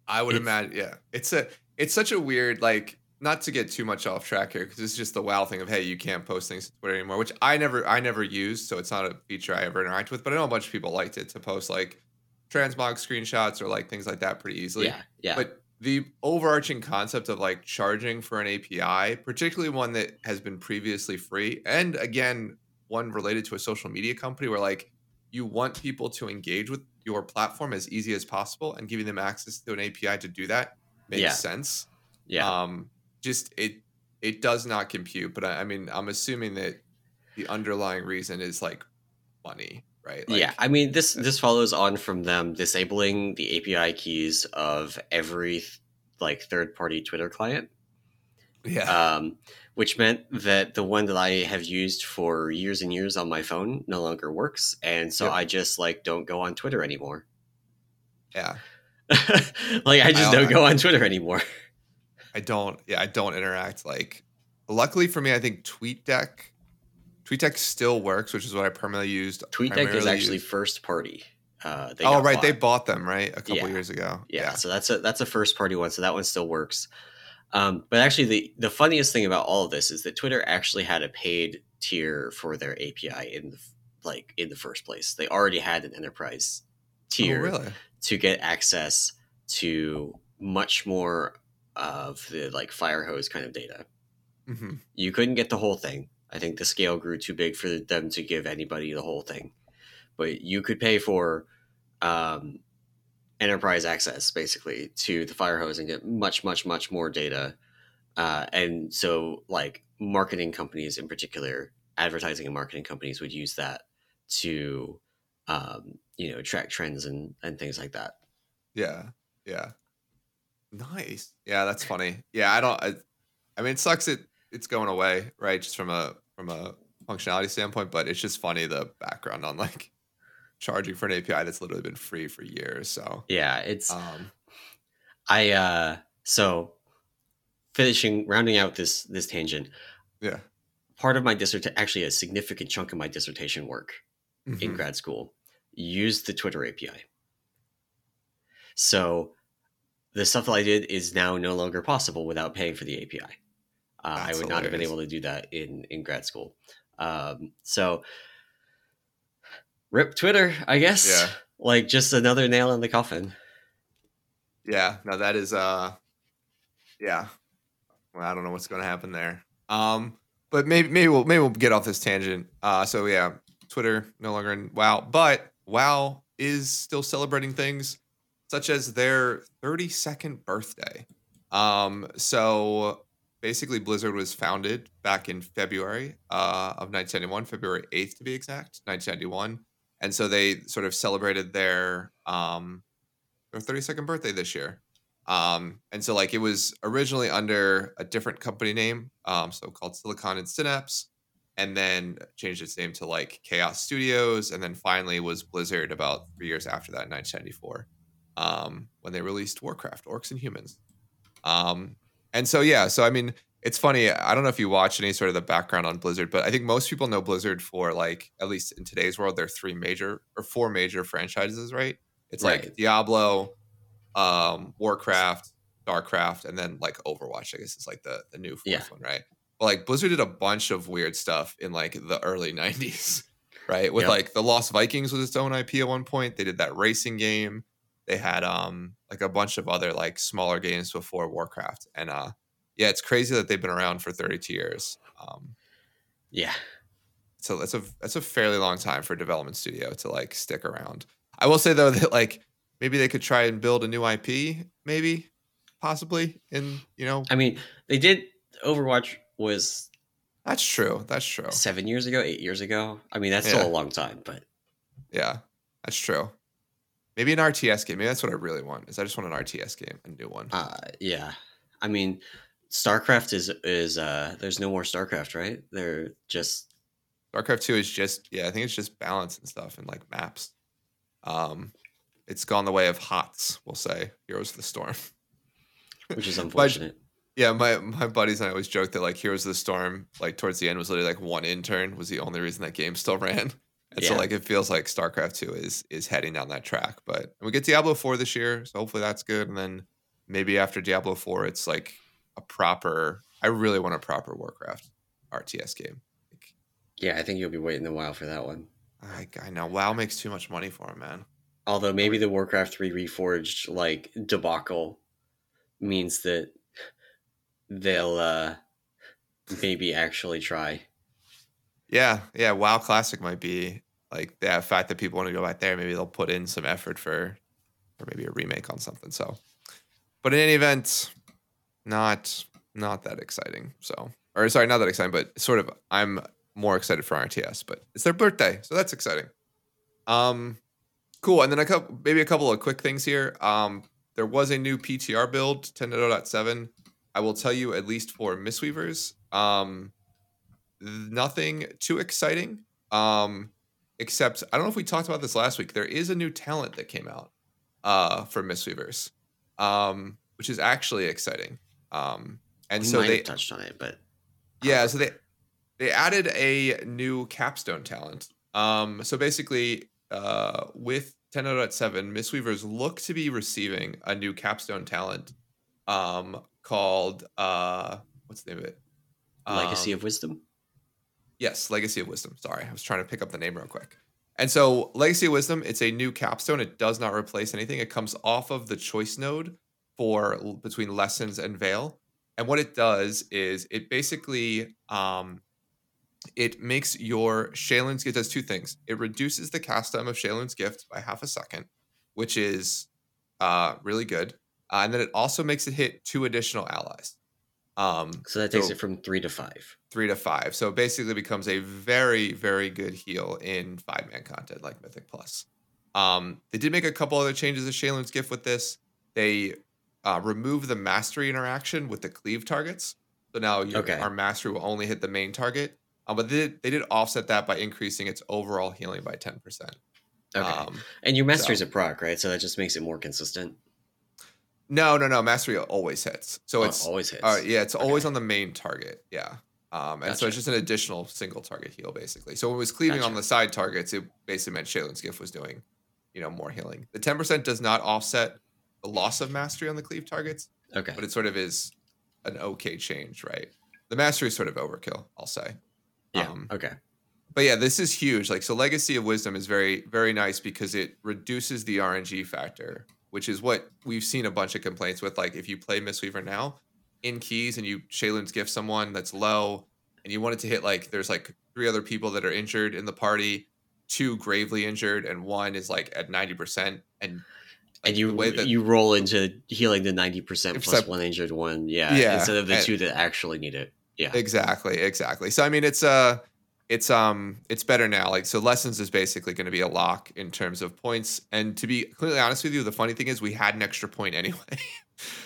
I would imagine, yeah. It's a, it's such a weird, like, not to get too much off track here, because it's just the wow thing of, hey, you can't post things to Twitter anymore, which I never, I never used, so it's not a feature I ever interact with. But I know a bunch of people liked it to post like transmog screenshots or like things like that pretty easily. yeah, yeah, But the overarching concept of like charging for an API, particularly one that has been previously free, and again, one related to a social media company where like you want people to engage with your platform as easy as possible and giving them access to an API to do that makes Yeah. sense. yeah. Um, just it it does not compute, but I, I mean, I'm assuming that the underlying reason is like money, right? Like, yeah, I mean this this follows on from them disabling the API keys of every like third party Twitter client, yeah, um, which meant that the one that I have used for years and years on my phone no longer works, and so Yep. I just like don't go on Twitter anymore. yeah. like I just I- don't go on Twitter anymore. I don't. Yeah, I don't interact. Like, luckily for me, I think TweetDeck, TweetDeck still works, which is what I primarily used. TweetDeck is actually used- first party. Uh, they oh right, they bought. bought them right a couple Yeah. years ago. yeah, so that's a that's a first party one, so that one still works. Um, but actually, the the funniest thing about all of this is that Twitter actually had a paid tier for their API in the like in the first place. They already had an enterprise Oh, tier really? to get access to much more of the like fire hose kind of data. hmm you couldn't get the whole thing. I think the scale grew too big for them to give anybody the whole thing. But you could pay for um, enterprise access basically to the fire hose and get much, much, much more data. Uh, and so, like marketing companies in particular, advertising and marketing companies would use that to, um, you know, track trends and, and things like that. Yeah, yeah. Nice. Yeah, that's funny. Yeah, I don't. I, I mean, it sucks it it's going away, right? Just from a from a functionality standpoint, but it's just funny the background on like charging for an API that's literally been free for years. So, Yeah, it's um, I uh so finishing rounding out this this tangent. yeah. Part of my dissertation, actually a significant chunk of my dissertation work in Mhm. grad school, used the Twitter API. So the stuff that I did is now no longer possible without paying for the API. Uh, I would not have been able to do that in in grad school. Um, so rip Twitter, I guess. Yeah. Like just another nail in the coffin. Yeah, no, that is uh yeah. Well, I don't know what's gonna happen there. Um, but maybe maybe we'll maybe we'll get off this tangent. Uh so yeah, Twitter, no longer in WoW, but WoW is still celebrating things such as their 32nd birthday. Um, so basically, Blizzard was founded back in February uh, of 1991, February 8th to be exact, 1991, and so they sort of celebrated their um, their 32nd birthday this year. Um, and so like it was originally under a different company name, um, so called Silicon and Synapse, and then changed its name to like Chaos Studios, and then finally was Blizzard about three years after that, in 1994, um, when they released Warcraft: Orcs and Humans. Um, and so yeah, so I mean, it's funny. I don't know if you watch any sort of the background on Blizzard, but I think most people know Blizzard for like at least in today's world, there are three major or four major franchises, right? It's Right. like Diablo, um, Warcraft, Starcraft, and then like Overwatch. I guess is like the the new fourth Yeah. one, right? But like Blizzard did a bunch of weird stuff in like the early '90s, right? With Yep. like the Lost Vikings was its own IP at one point. They did that racing game. They had um like a bunch of other like smaller games before Warcraft, and uh yeah, it's crazy that they've been around for 32 years. Um, Yeah. so that's a that's a fairly long time for a development studio to like stick around. I will say though that like maybe they could try and build a new IP, maybe, possibly in you know I mean, they did. Overwatch was that's true. That's true. seven years ago, eight years ago. I mean, that's Yeah. still a long time, but Yeah, that's true. Maybe an RTS game. Maybe that's what I really want. Is I just want an RTS game, a new one. uh, yeah. I mean, StarCraft is is uh there's no more StarCraft, right? They're just StarCraft 2 is just yeah, I think it's just balance and stuff and like maps. Um it's gone the way of HOTS, we'll say, Heroes of the Storm. which is unfortunate. Yeah, my my buddies and I always joke that like Heroes of the Storm, like towards the end was literally like one intern was the only reason that game still ran. And so like it feels like StarCraft 2 is is heading down that track. But we get Diablo 4 this year, so hopefully that's good. And then maybe after Diablo 4, it's like a proper I really want a proper Warcraft RTS game. Like, yeah, I think you'll be waiting a while for that one. I, I know WoW makes too much money for him, man. Although maybe the Warcraft 3 Reforged like debacle means that they'll uh maybe actually try. Yeah, yeah. WoW Classic might be like the fact that people want to go back there. Maybe they'll put in some effort for, or maybe a remake on something. So, but in any event, not not that exciting. So, or sorry, not that exciting, but sort of. I'm more excited for RTS, but it's their birthday, so that's exciting. Um, cool. And then a couple, maybe a couple of quick things here. Um, there was a new PTR build, 10.0.7. I will tell you at least for Mistweavers. Um, nothing too exciting. Um, except I don't know if we talked about this last week. There is a new talent that came out uh for Mistweavers, um, which is actually exciting. Um, and we so they touched on it, but yeah, so they they added a new capstone talent. Um, so basically, uh, with 10.7, Mistweavers look to be receiving a new capstone talent, um, called uh, what's the name of it? Legacy Um, of Wisdom. Yes, Legacy of Wisdom. Sorry, I was trying to pick up the name real quick. And so, Legacy of Wisdom, it's a new capstone. It does not replace anything. It comes off of the choice node for between Lessons and Veil. And what it does is it basically um, it makes your Sheilun's Gift does two things. It reduces the cast time of Sheilun's Gift by half a second, which is uh, really good. Uh, and then it also makes it hit two additional allies. Um, So that takes so- it from three to five. three to five. So it basically becomes a very, very good heal in five man content like Mythic Plus. Um, they did make a couple other changes to Sheilun's gift with this. They uh, remove the mastery interaction with the cleave targets. So now your, Okay. our mastery will only hit the main target. Um, but they did, they did offset that by increasing its overall healing by 10%. Okay. Um, and your mastery's so- a proc, right? So that just makes it more consistent. No, no, no. Mastery always hits. So Oh, it's always hits. Uh, yeah, it's always on the main target. Yeah. Um, and so it's just an additional single target heal, basically. So when it was cleaving on the side targets, it basically meant Sheilun's gift was doing, you know, more healing. The 10% does not offset the loss of mastery on the cleave targets, Okay. but it sort of is an okay change, right? The mastery is sort of overkill, I'll say. Yeah. um, okay. But yeah, this is huge. Like so Legacy of Wisdom is very very nice because it reduces the RNG factor, which is what we've seen a bunch of complaints with like if you play Mistweaver now in keys and you Sheilun's gift someone that's low and you want it to hit like there's like three other people that are injured in the party two gravely injured and one is like at 90% and and you that, you roll into healing the 90% plus one injured one yeah, yeah instead of the and, two that actually need it yeah. Exactly exactly. So i mean it's uh it's um it's better now like so lessons is basically going to be a lock in terms of points and to be completely honest with you the funny thing is we had an extra point anyway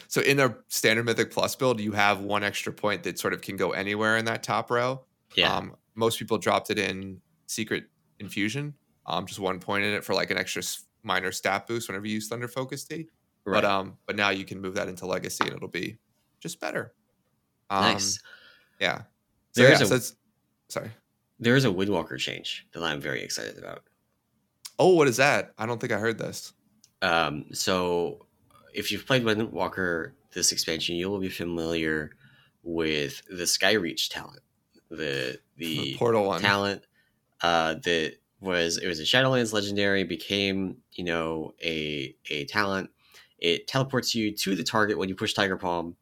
so in a standard mythic plus build you have one extra point that sort of can go anywhere in that top row yeah um, most people dropped it in secret infusion um just one point in it for like an extra minor stat boost whenever you use Thunder Focus Tea. Right. But um, but now you can move that into Legacy and it'll be just better. Um, nice. Yeah. So, There's yeah, a, so sorry. There is a Windwalker change that I'm very excited about. Oh, what is that? I don't think I heard this. Um, so if you've played Windwalker this expansion, you will be familiar with the Skyreach talent, the the, the portal one talent uh, that was it was a Shadowlands legendary, became you know a a talent. It teleports you to the target when you push Tiger Palm,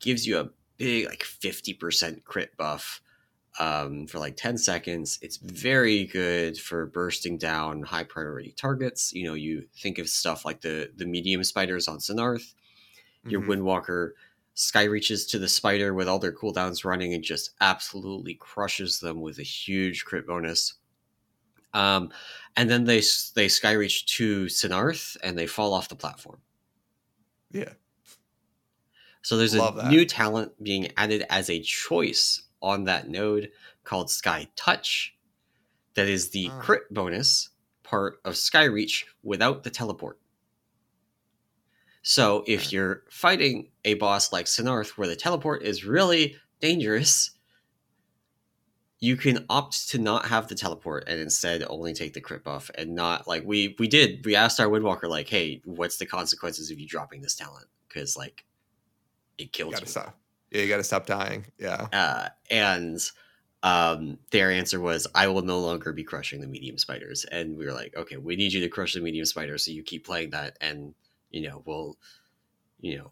gives you a big like fifty percent crit buff um, for like ten seconds. It's very good for bursting down high priority targets. You know, you think of stuff like the the medium spiders on Sennarth, your mm-hmm. Windwalker sky reaches to the spider with all their cooldowns running and just absolutely crushes them with a huge crit bonus. Um, and then they they skyreach to Sennarth and they fall off the platform. Yeah. So there's Love a that. new talent being added as a choice on that node called Sky Touch. That is the ah. crit bonus part of Skyreach without the teleport. So if you're fighting a boss like Sennarth where the teleport is really dangerous, you can opt to not have the teleport and instead only take the crit buff and not like we we did we asked our windwalker like hey what's the consequences of you dropping this talent because like it kills you, gotta you. Yeah you gotta stop dying. Yeah. Uh, and um, their answer was i will no longer be crushing the medium spiders. And we were like okay we need you to crush the medium spiders so you keep playing that and you know we'll you know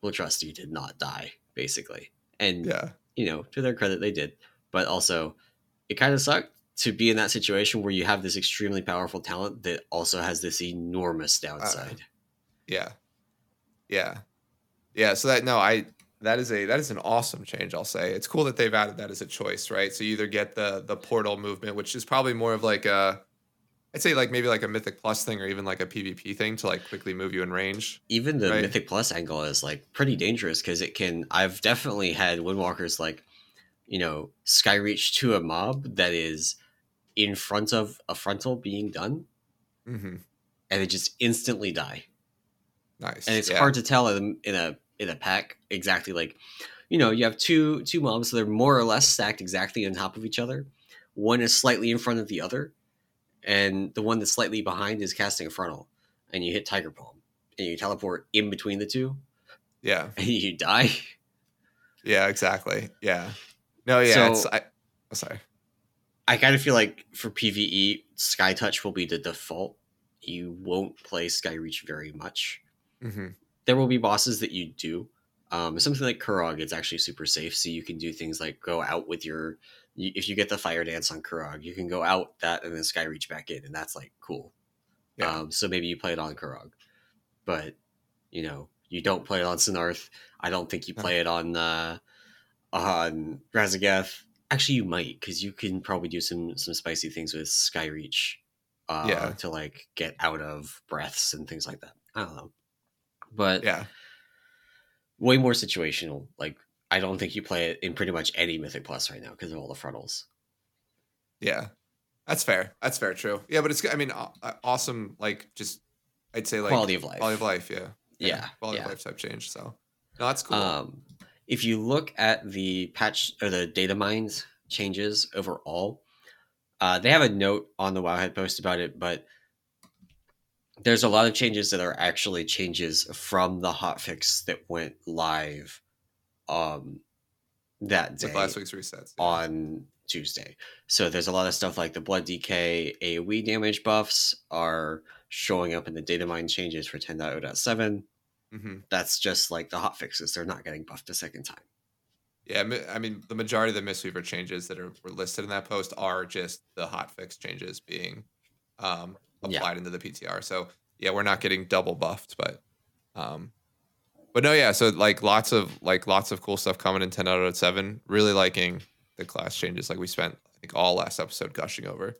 we'll trust you to not die basically. And yeah. you know, to their credit, they did. But also, it kind of sucked to be in that situation where you have this extremely powerful talent that also has this enormous uh, downside. Uh, yeah, yeah, yeah. So that no, I that is a that is an awesome change. I'll say it's cool that they've added that as a choice, right? So you either get the the portal movement, which is probably more of like a I'd say like maybe like a Mythic Plus thing or even like a PvP thing to like quickly move you in range. Even the right? Mythic Plus angle is like pretty dangerous because it can. I've definitely had Windwalkers like, you know, Skyreach to a mob that is in front of a frontal being done, mm-hmm. and they just instantly die. Nice. And it's yeah. hard to tell in a, in a in a pack exactly like, you know, you have two two mobs, so they're more or less stacked exactly on top of each other. One is slightly in front of the other and the one that's slightly behind is casting a frontal, and you hit Tiger Palm, and you teleport in between the two. Yeah, and you die. Yeah, exactly. Yeah. No, yeah. So, I, oh, sorry. I kind of feel like for PVE, Sky Touch will be the default. You won't play Sky Reach very much. Mm-hmm. There will be bosses that you do. Um, something like Kurog, it's actually super safe, so you can do things like go out with your if you get the fire dance on Kurog, you can go out that and then Skyreach back in, and that's like cool. Yeah. Um, so maybe you play it on Kurog, but you know you don't play it on Sennarth. I don't think you play it on uh, on Raszageth. Actually, you might because you can probably do some some spicy things with Skyreach. Uh, yeah. To like get out of breaths and things like that. I don't know, but yeah, way more situational. Like I don't think you play it in pretty much any Mythic Plus right now because of all the frontals. Yeah, that's fair. That's fair. True. Yeah, but it's I mean, awesome. Like just I'd say like quality of life. Quality of life. Yeah. Yeah. yeah quality yeah. of life type change. So no, that's cool. Um, if you look at the patch or the data mines changes overall, uh, they have a note on the Wowhead post about it, but there's a lot of changes that are actually changes from the hotfix that went live um that day like last week's resets yeah. on Tuesday. So there's a lot of stuff like the blood decay AoE damage buffs are showing up in the data mine changes for 10.0.7. Mm-hmm. That's just like the hot fixes. They're not getting buffed a second time. Yeah, I mean, the majority of the Mistweaver changes that are were listed in that post are just the hotfix changes being um, applied yeah. into the PTR. So yeah, we're not getting double buffed, but um, but no, yeah. So like lots of like lots of cool stuff coming in 10 out of 7. Really liking the class changes. Like we spent I think all last episode gushing over.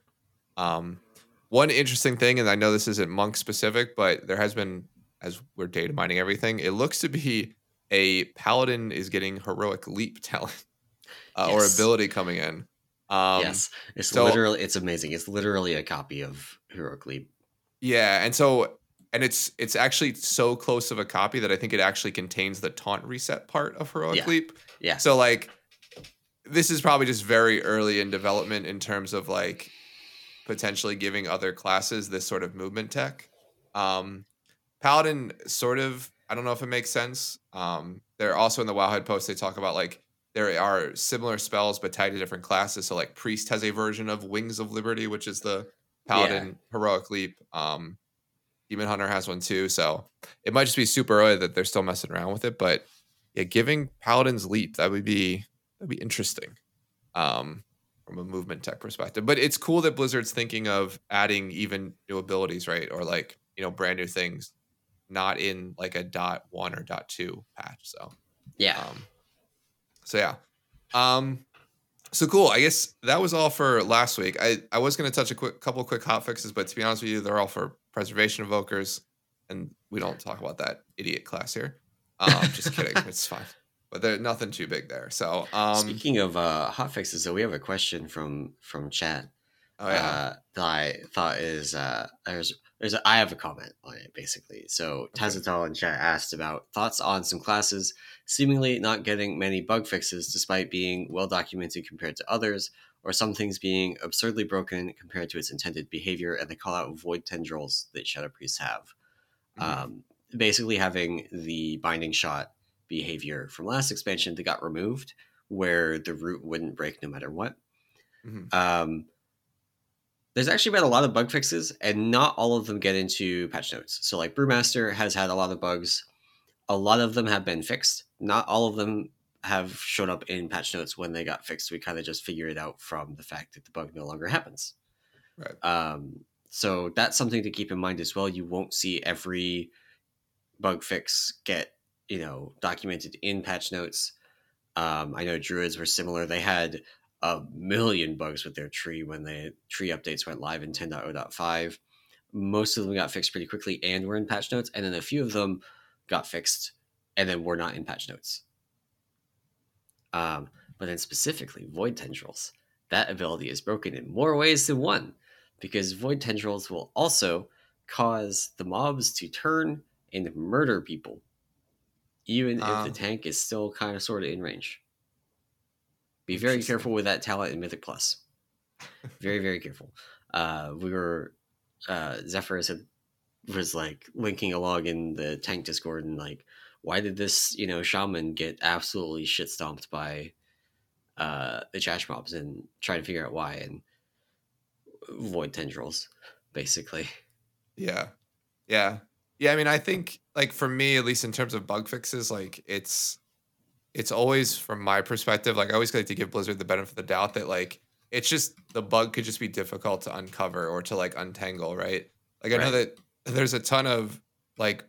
Um, one interesting thing, and I know this isn't monk specific, but there has been as we're data mining everything, it looks to be a paladin is getting heroic leap talent uh, yes. or ability coming in. Um, yes, it's so, literally it's amazing. It's literally a copy of heroic leap. Yeah, and so and it's it's actually so close of a copy that I think it actually contains the taunt reset part of heroic yeah. leap. Yeah. So like, this is probably just very early in development in terms of like potentially giving other classes this sort of movement tech. Um, Paladin sort of I don't know if it makes sense. Um, they're also in the Wowhead post. They talk about like there are similar spells but tied to different classes. So like Priest has a version of Wings of Liberty, which is the Paladin yeah. heroic leap. Um, Demon Hunter has one too. So it might just be super early that they're still messing around with it. But yeah, giving Paladin's leap that would be that'd be interesting. Um, from a movement tech perspective. But it's cool that Blizzard's thinking of adding even new abilities, right? Or like, you know, brand new things not in like a dot one or dot two patch. So yeah. Um, so yeah. Um, so cool. I guess that was all for last week. I, I was going to touch a quick couple quick hot fixes, but to be honest with you, they're all for preservation evokers, and we don't talk about that idiot class here. Um, just kidding. It's fine, but there's nothing too big there. So um, speaking of uh, hot fixes, so we have a question from from chat. Oh yeah. Uh, that I thought is uh, there's there's a, I have a comment on it basically. So okay. Tazatal in chat asked about thoughts on some classes seemingly not getting many bug fixes despite being well documented compared to others, or some things being absurdly broken compared to its intended behavior, and they call out void tendrils that Shadow Priests have. Mm-hmm. Um, basically, having the binding shot behavior from last expansion that got removed, where the root wouldn't break no matter what. Mm-hmm. Um, there's actually been a lot of bug fixes, and not all of them get into patch notes. So, like Brewmaster has had a lot of bugs. A lot of them have been fixed. Not all of them have showed up in patch notes when they got fixed. We kind of just figure it out from the fact that the bug no longer happens. Right. Um, so that's something to keep in mind as well. You won't see every bug fix get you know documented in patch notes. Um, I know druids were similar. They had a million bugs with their tree when the tree updates went live in 10.0.5. Most of them got fixed pretty quickly and were in patch notes, and then a few of them got fixed and then were not in patch notes. Um, but then specifically, void tendrils. That ability is broken in more ways than one, because void tendrils will also cause the mobs to turn and murder people, even um, if the ah. tank is still kind of sort of in range. Be very careful with that talent in Mythic Plus. Very, very careful. Uh, we were uh, Zephyr said was like linking a log in the tank Discord and like, why did this you know shaman get absolutely shit stomped by uh, the trash mobs and try to figure out why and void tendrils, basically. Yeah, yeah, yeah. I mean, I think like for me, at least in terms of bug fixes, like it's it's always from my perspective, like I always like to give Blizzard the benefit of the doubt that like it's just the bug could just be difficult to uncover or to like untangle, right? Like I right. know that there's a ton of like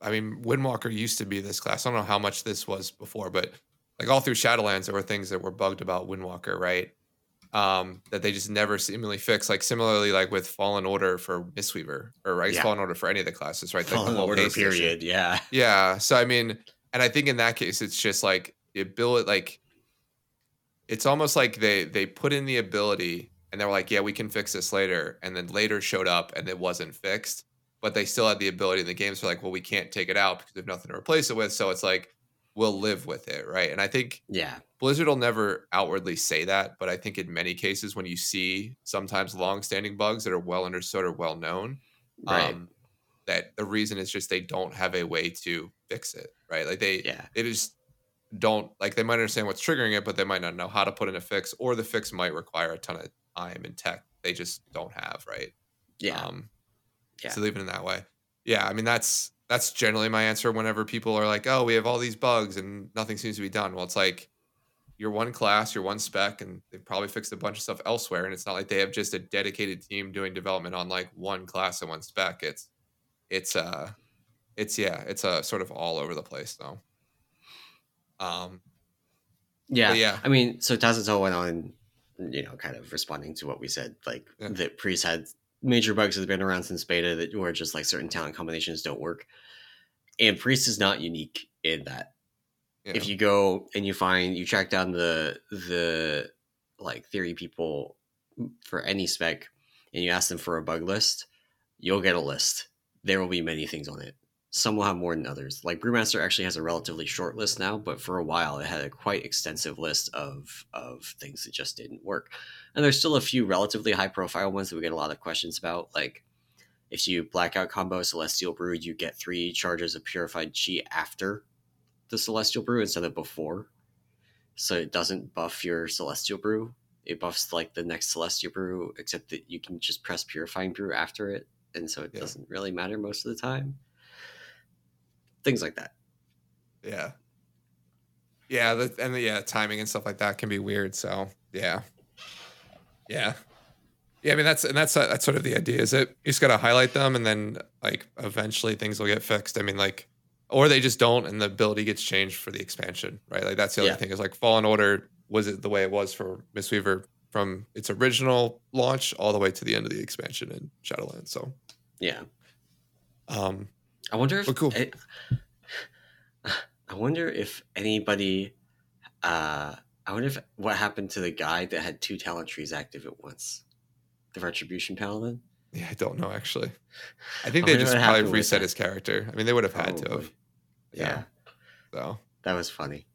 I mean, Windwalker used to be this class. I don't know how much this was before, but like all through Shadowlands, there were things that were bugged about Windwalker, right? Um, that they just never seemingly fixed. Like similarly, like with Fallen Order for Mistweaver, or right, yeah. Fallen Order for any of the classes, right? Fallen like Order period, yeah, yeah. So I mean, and I think in that case, it's just like the ability, like it's almost like they they put in the ability and they were like, yeah, we can fix this later, and then later showed up and it wasn't fixed, but they still had the ability. And the games were like, well, we can't take it out because there's nothing to replace it with. So it's like we'll live with it, right? And I think yeah, Blizzard will never outwardly say that, but I think in many cases when you see sometimes long-standing bugs that are well understood or well known, right. um, that the reason is just they don't have a way to fix it, right? Like they, yeah, they just don't like they might understand what's triggering it, but they might not know how to put in a fix, or the fix might require a ton of time and tech they just don't have, right? Yeah. Um, yeah. So leave it in that way. Yeah, I mean that's that's generally my answer whenever people are like, "Oh, we have all these bugs and nothing seems to be done." Well, it's like your one class, your one spec, and they've probably fixed a bunch of stuff elsewhere. And it's not like they have just a dedicated team doing development on like one class and one spec. It's it's uh it's yeah, it's a uh, sort of all over the place though. Um yeah, yeah. I mean, so Tazato went on, you know, kind of responding to what we said, like yeah. that Priest had major bugs that have been around since beta that were just like certain talent combinations don't work. And Priest is not unique in that. Yeah. If you go and you find you track down the the like theory people for any spec and you ask them for a bug list, you'll get a list. There will be many things on it. Some will have more than others. Like Brewmaster actually has a relatively short list now, but for a while it had a quite extensive list of of things that just didn't work. And there's still a few relatively high profile ones that we get a lot of questions about. Like if you blackout combo Celestial Brew, you get three charges of purified chi after the Celestial Brew instead of before. So it doesn't buff your Celestial Brew. It buffs like the next Celestial Brew, except that you can just press Purifying Brew after it. And so it yeah. doesn't really matter most of the time things like that. Yeah. Yeah, the, and the yeah, timing and stuff like that can be weird. So yeah, yeah, yeah. I mean, that's and that's uh, that's sort of the idea. Is it you just got to highlight them, and then like eventually things will get fixed. I mean, like, or they just don't, and the ability gets changed for the expansion, right? Like that's the other yeah. thing is like Fallen Order was it the way it was for Mistweaver from its original launch all the way to the end of the expansion in Shadowlands. So yeah. Um, I wonder if cool. I, I wonder if anybody uh I wonder if what happened to the guy that had two talent trees active at once. The Retribution Paladin? Yeah, I don't know actually. I think I they just probably reset his character. I mean they would have had to have. Yeah. yeah. So that was funny.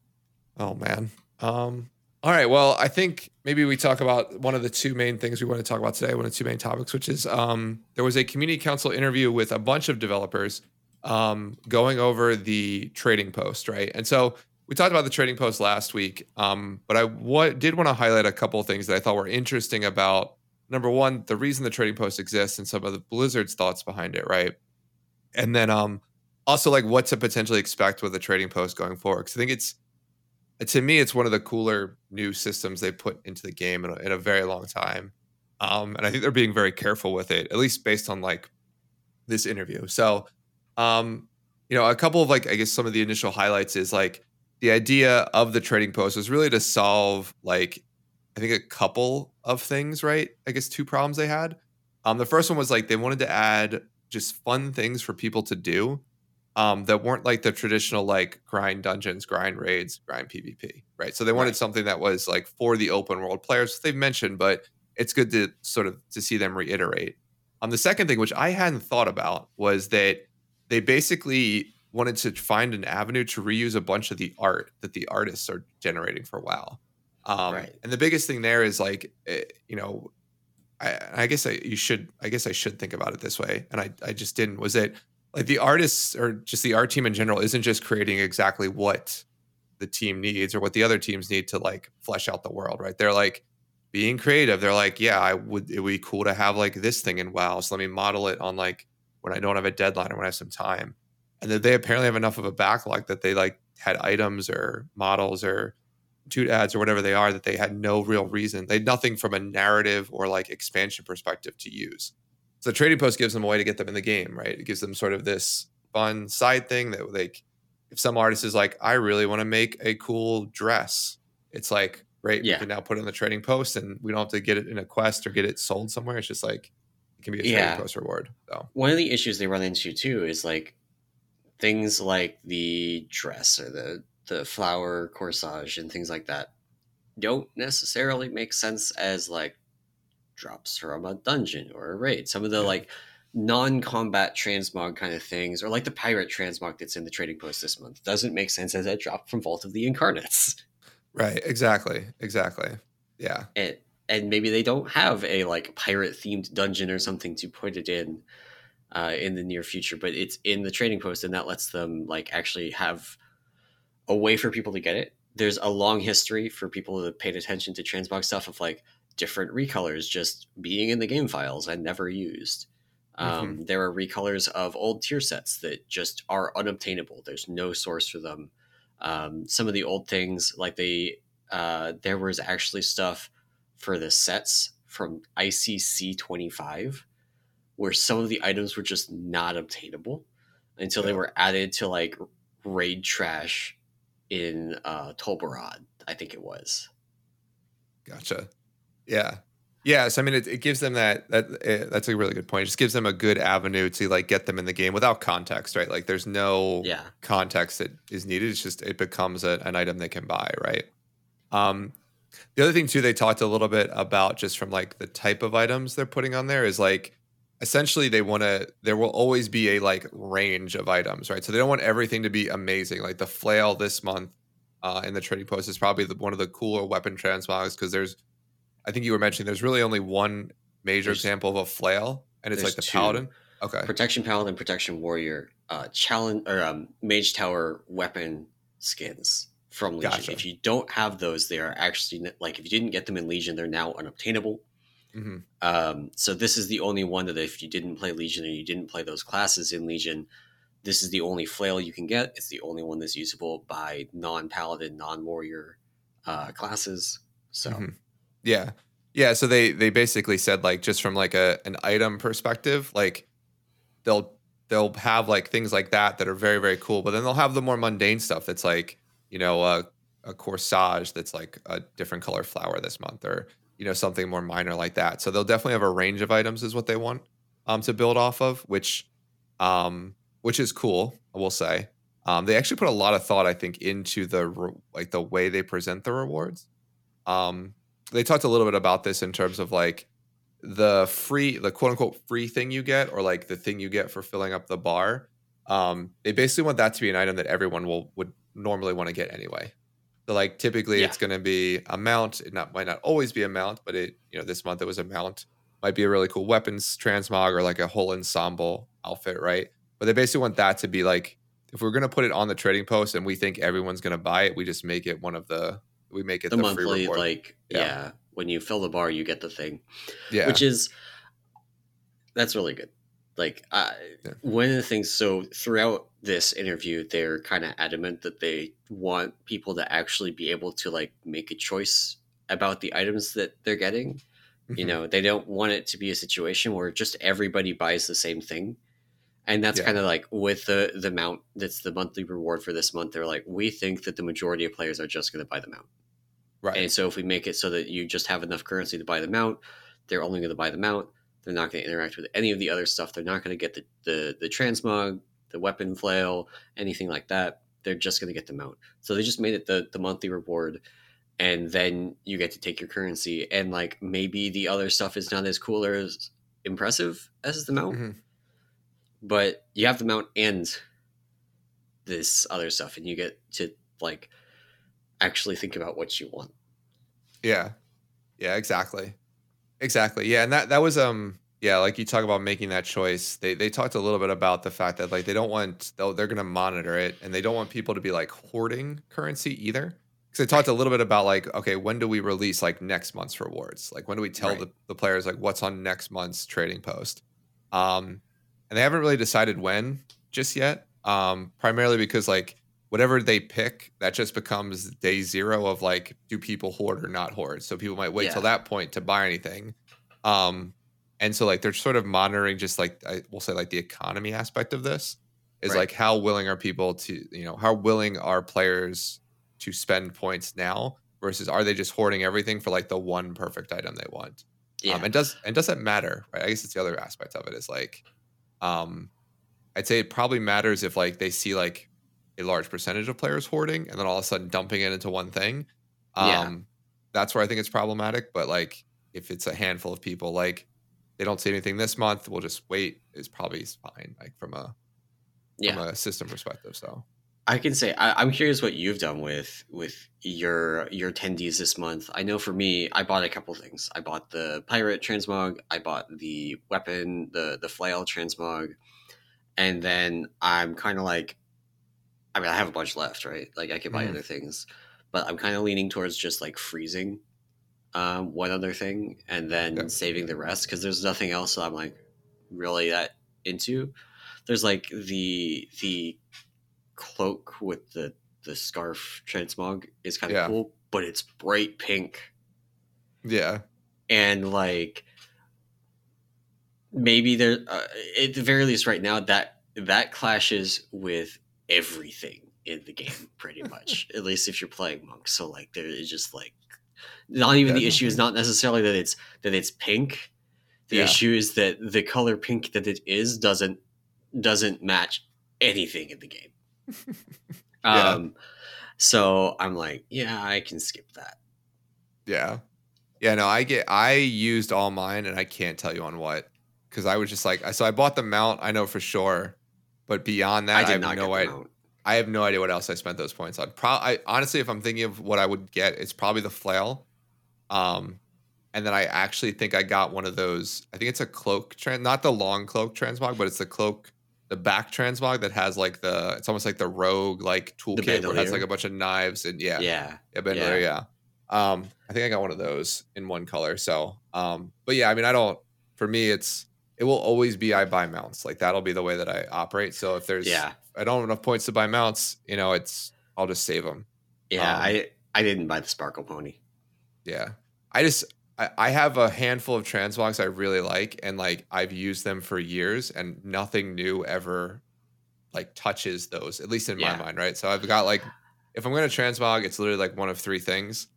Oh man. Um all right. Well, I think maybe we talk about one of the two main things we want to talk about today, one of the two main topics, which is um, there was a community council interview with a bunch of developers um, going over the trading post, right? And so we talked about the trading post last week, um, but I w- did want to highlight a couple of things that I thought were interesting about number one, the reason the trading post exists and some of the Blizzard's thoughts behind it, right? And then um, also like what to potentially expect with the trading post going forward. Because I think it's to me, it's one of the cooler new systems they put into the game in a, in a very long time. Um, and I think they're being very careful with it, at least based on like this interview. So um, you know, a couple of like I guess some of the initial highlights is like the idea of the trading post was really to solve like I think a couple of things, right? I guess two problems they had. Um, the first one was like they wanted to add just fun things for people to do um, that weren't like the traditional like grind dungeons, grind raids, grind PvP, right? So they wanted right. something that was like for the open world players. They've mentioned, but it's good to sort of to see them reiterate. Um, the second thing, which I hadn't thought about, was that they basically wanted to find an avenue to reuse a bunch of the art that the artists are generating for WoW. Um, right. And the biggest thing there is like, eh, you know, I, I guess I you should I guess I should think about it this way, and I I just didn't. Was it like the artists or just the art team in general isn't just creating exactly what the team needs or what the other teams need to like flesh out the world, right? They're like being creative. They're like, yeah, I would it would be cool to have like this thing in WoW, so let me model it on like when I don't have a deadline or when I have some time. And that they apparently have enough of a backlog that they like had items or models or toot ads or whatever they are that they had no real reason. They had nothing from a narrative or like expansion perspective to use. So the trading post gives them a way to get them in the game, right? It gives them sort of this fun side thing that like if some artist is like, I really want to make a cool dress, it's like, right, yeah. we can now put it in the trading post and we don't have to get it in a quest or get it sold somewhere. It's just like it can be a trading yeah. post reward. So one of the issues they run into too is like things like the dress or the the flower corsage and things like that don't necessarily make sense as like drops from a dungeon or a raid. Some of the yeah. like non-combat transmog kind of things, or like the pirate transmog that's in the trading post this month, doesn't make sense as a drop from Vault of the Incarnates. Right. Exactly. Exactly. Yeah. And and maybe they don't have a like pirate themed dungeon or something to put it in uh, in the near future, but it's in the trading post, and that lets them like actually have a way for people to get it. There's a long history for people that paid attention to transmog stuff of like different recolors just being in the game files and never used. Um, mm-hmm. There are recolors of old tier sets that just are unobtainable. There's no source for them. Um, some of the old things, like they uh, there was actually stuff for the sets from ICC 25 where some of the items were just not obtainable until yeah. they were added to like raid trash in uh Tol Barad, I think it was. Gotcha. Yeah. Yeah, so I mean it, it gives them that that uh, that's a really good point. It just gives them a good avenue to like get them in the game without context, right? Like there's no yeah. context that is needed. It's just it becomes a, an item they can buy, right? Um, the other thing too, they talked a little bit about just from like the type of items they're putting on there is like essentially they want to there will always be a like range of items right so they don't want everything to be amazing like the flail this month uh, in the trading post is probably the, one of the cooler weapon transmogs because there's i think you were mentioning there's really only one major there's, example of a flail and it's like the two. paladin okay protection paladin protection warrior uh challenge or um, mage tower weapon skins from legion gotcha. if you don't have those they are actually like if you didn't get them in legion they're now unobtainable Mm-hmm. Um, so this is the only one that if you didn't play Legion and you didn't play those classes in Legion, this is the only flail you can get. It's the only one that's usable by non-paladin, non-warrior uh, classes. So, mm-hmm. Yeah, yeah. So they they basically said like just from like a an item perspective, like they'll they'll have like things like that that are very very cool, but then they'll have the more mundane stuff that's like you know a, a corsage that's like a different color flower this month or you know something more minor like that. So they'll definitely have a range of items is what they want um, to build off of, which um, which is cool. I will say um, they actually put a lot of thought, I think, into the re- like the way they present the rewards. Um, they talked a little bit about this in terms of like the free, the quote unquote free thing you get, or like the thing you get for filling up the bar. Um, they basically want that to be an item that everyone will would normally want to get anyway. So like typically yeah. it's going to be a mount. It not might not always be a mount, but it you know this month it was a mount. Might be a really cool weapons transmog or like a whole ensemble outfit, right? But they basically want that to be like if we're going to put it on the trading post and we think everyone's going to buy it, we just make it one of the we make it the, the monthly like yeah. yeah. when you fill the bar you get the thing. Yeah. Which is that's really good. Like I, yeah. one of the things so throughout this interview they're kind of adamant that they want people to actually be able to like make a choice about the items that they're getting mm-hmm. you know they don't want it to be a situation where just everybody buys the same thing and that's yeah. kind of like with the the mount that's the monthly reward for this month they're like we think that the majority of players are just going to buy the mount right and so if we make it so that you just have enough currency to buy the mount they're only going to buy the mount they're not going to interact with any of the other stuff they're not going to get the the, the transmog the weapon flail, anything like that, they're just going to get the mount. So they just made it the, the monthly reward. And then you get to take your currency. And like maybe the other stuff is not as cool or as impressive as the mount. Mm-hmm. But you have the mount and this other stuff. And you get to like actually think about what you want. Yeah. Yeah, exactly. Exactly. Yeah. And that, that was, um, yeah, like you talk about making that choice. They they talked a little bit about the fact that like they don't want they're going to monitor it and they don't want people to be like hoarding currency either. Because they talked a little bit about like okay, when do we release like next month's rewards? Like when do we tell right. the, the players like what's on next month's trading post? Um, and they haven't really decided when just yet. Um, primarily because like whatever they pick, that just becomes day zero of like do people hoard or not hoard. So people might wait yeah. till that point to buy anything. Um, and so like they're sort of monitoring just like I will say like the economy aspect of this is right. like how willing are people to you know how willing are players to spend points now versus are they just hoarding everything for like the one perfect item they want um, yeah. Um, and does and does that matter right i guess it's the other aspect of it is like um i'd say it probably matters if like they see like a large percentage of players hoarding and then all of a sudden dumping it into one thing um yeah. that's where i think it's problematic but like if it's a handful of people like they don't see anything this month, we'll just wait is probably fine, like from a yeah. from a system perspective. So I can say I, am curious what you've done with with your your attendees this month. I know for me, I bought a couple things. I bought the pirate transmog, I bought the weapon, the the flail transmog, and then I'm kind of like, I mean, I have a bunch left, right? Like I could buy mm. other things, but I'm kind of leaning towards just like freezing um, one other thing and then yeah. saving the rest because there's nothing else that I'm like really that into. There's like the the cloak with the the scarf transmog is kind of yeah. cool, but it's bright pink Yeah. and like maybe there uh, at the very least right now that that clashes with everything in the game pretty much at least if you're playing monk so like there is just like not even the issue is not necessarily that it's that it's pink the Yeah. issue is that the color pink that it is doesn't doesn't match anything in the game Yeah. um so i'm like yeah i can skip that Yeah. Yeah, no, I get I used all mine and I can't tell you on what. Cause I was just like so I bought the mount, I know for sure. But beyond that, i I, have no idea. I have no idea what else I spent those points on. Pro- I, honestly, if I'm thinking of what I would get, it's probably the flail. Um, and then I actually think I got one of those. I think it's a cloak trans, not the long cloak transmog, but it's the cloak, the back transmog that has like the. It's almost like the rogue like toolkit where it has like a bunch of knives and yeah, yeah yeah, bandolier, yeah. Um, I think I got one of those in one color. So, um, but yeah, I mean, I don't. For me, it's it will always be I buy mounts. Like that'll be the way that I operate. So if there's yeah I don't have enough points to buy mounts, you know, it's I'll just save them. Yeah, Um, I I didn't buy the sparkle pony. Yeah, I just I, I have a handful of transmogs I really like, and like I've used them for years, and nothing new ever like touches those. At least in Yeah. my mind, right? So I've got like if I'm gonna transmog, it's literally like one of three things,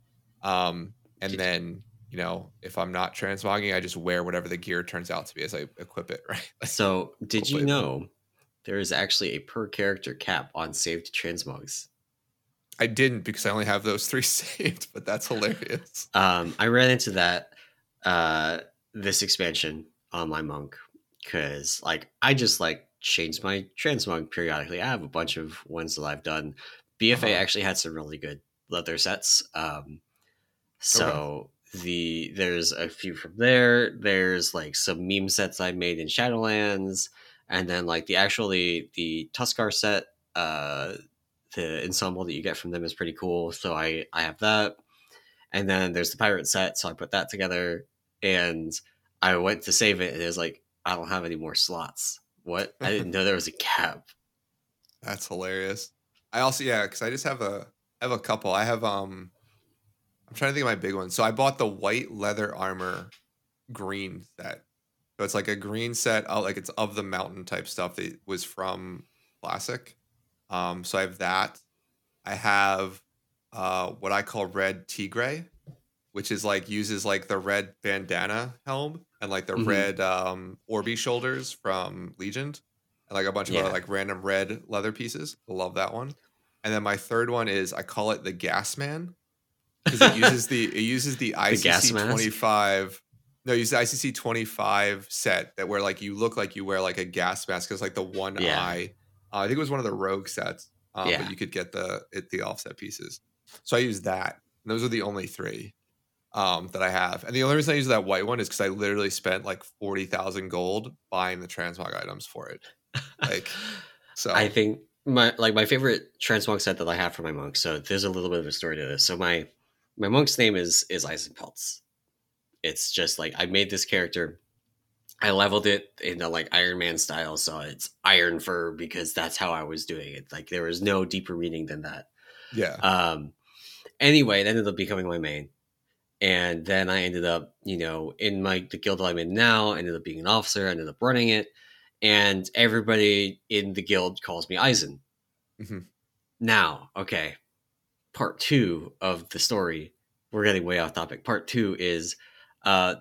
um, and then you know if I'm not transmogging, I just wear whatever the gear turns out to be as I equip it, right? So, did you know there is actually a per character cap on saved transmogs? I didn't because I only have those three saved, but that's hilarious. Um, I ran into that uh, this expansion on my monk because, like, I just like change my transmog periodically. I have a bunch of ones that I've done. BFA Uh-huh. actually had some really good leather sets. Um, so the there's a few from there. There's like some meme sets I made in Shadowlands, and then like the actually the Tuskarr set, uh, the ensemble that you get from them is pretty cool. So I I have that, and then there's the pirate set. So I put that together, and I went to save it, and it was like I don't have any more slots. What? I didn't know there was a cap. That's hilarious. I also yeah, because I just have a I have a couple. I have um I'm trying to think of my big one. So I bought the white leather armor green set. So it's like a green set, oh, like it's of the mountain type stuff that was from classic. Um, so I have that. I have uh what I call red tigre, which is like uses like the red bandana helm and like the Mhm. red um Orby shoulders from Legion and like a bunch of other like random red leather pieces. I love that one. And then my third one is I call it the gas man because it uses the it uses the ICC mask? 25 no, it uses the ICC 25 set that where like you look like you wear like a gas mask because like the one Yeah. eye. Uh, I think it was one of the rogue sets. Um, Yeah. but you could get the it, the offset pieces. So I use that. And those are the only three um, that I have. And the only reason I use that white one is because I literally spent like forty thousand gold buying the transmog items for it. Like, So I think my like my favorite transmog set that I have for my monk. So there's a little bit of a story to this. So my my monk's name is is Eisenpeltz. It's just like I made this character. I leveled it in a like Iron Man style, so it's Iron Fur because that's how I was doing it. Like there was no deeper meaning than that. yeah, Um, anyway, it ended up becoming my main, and then I ended up, you know, in my the guild that I'm in now, I ended up being an officer. I ended up running it, and everybody in the guild calls me Eisen. Mhm. Now, okay, part two of the story. We're getting way off topic. Part two is uh,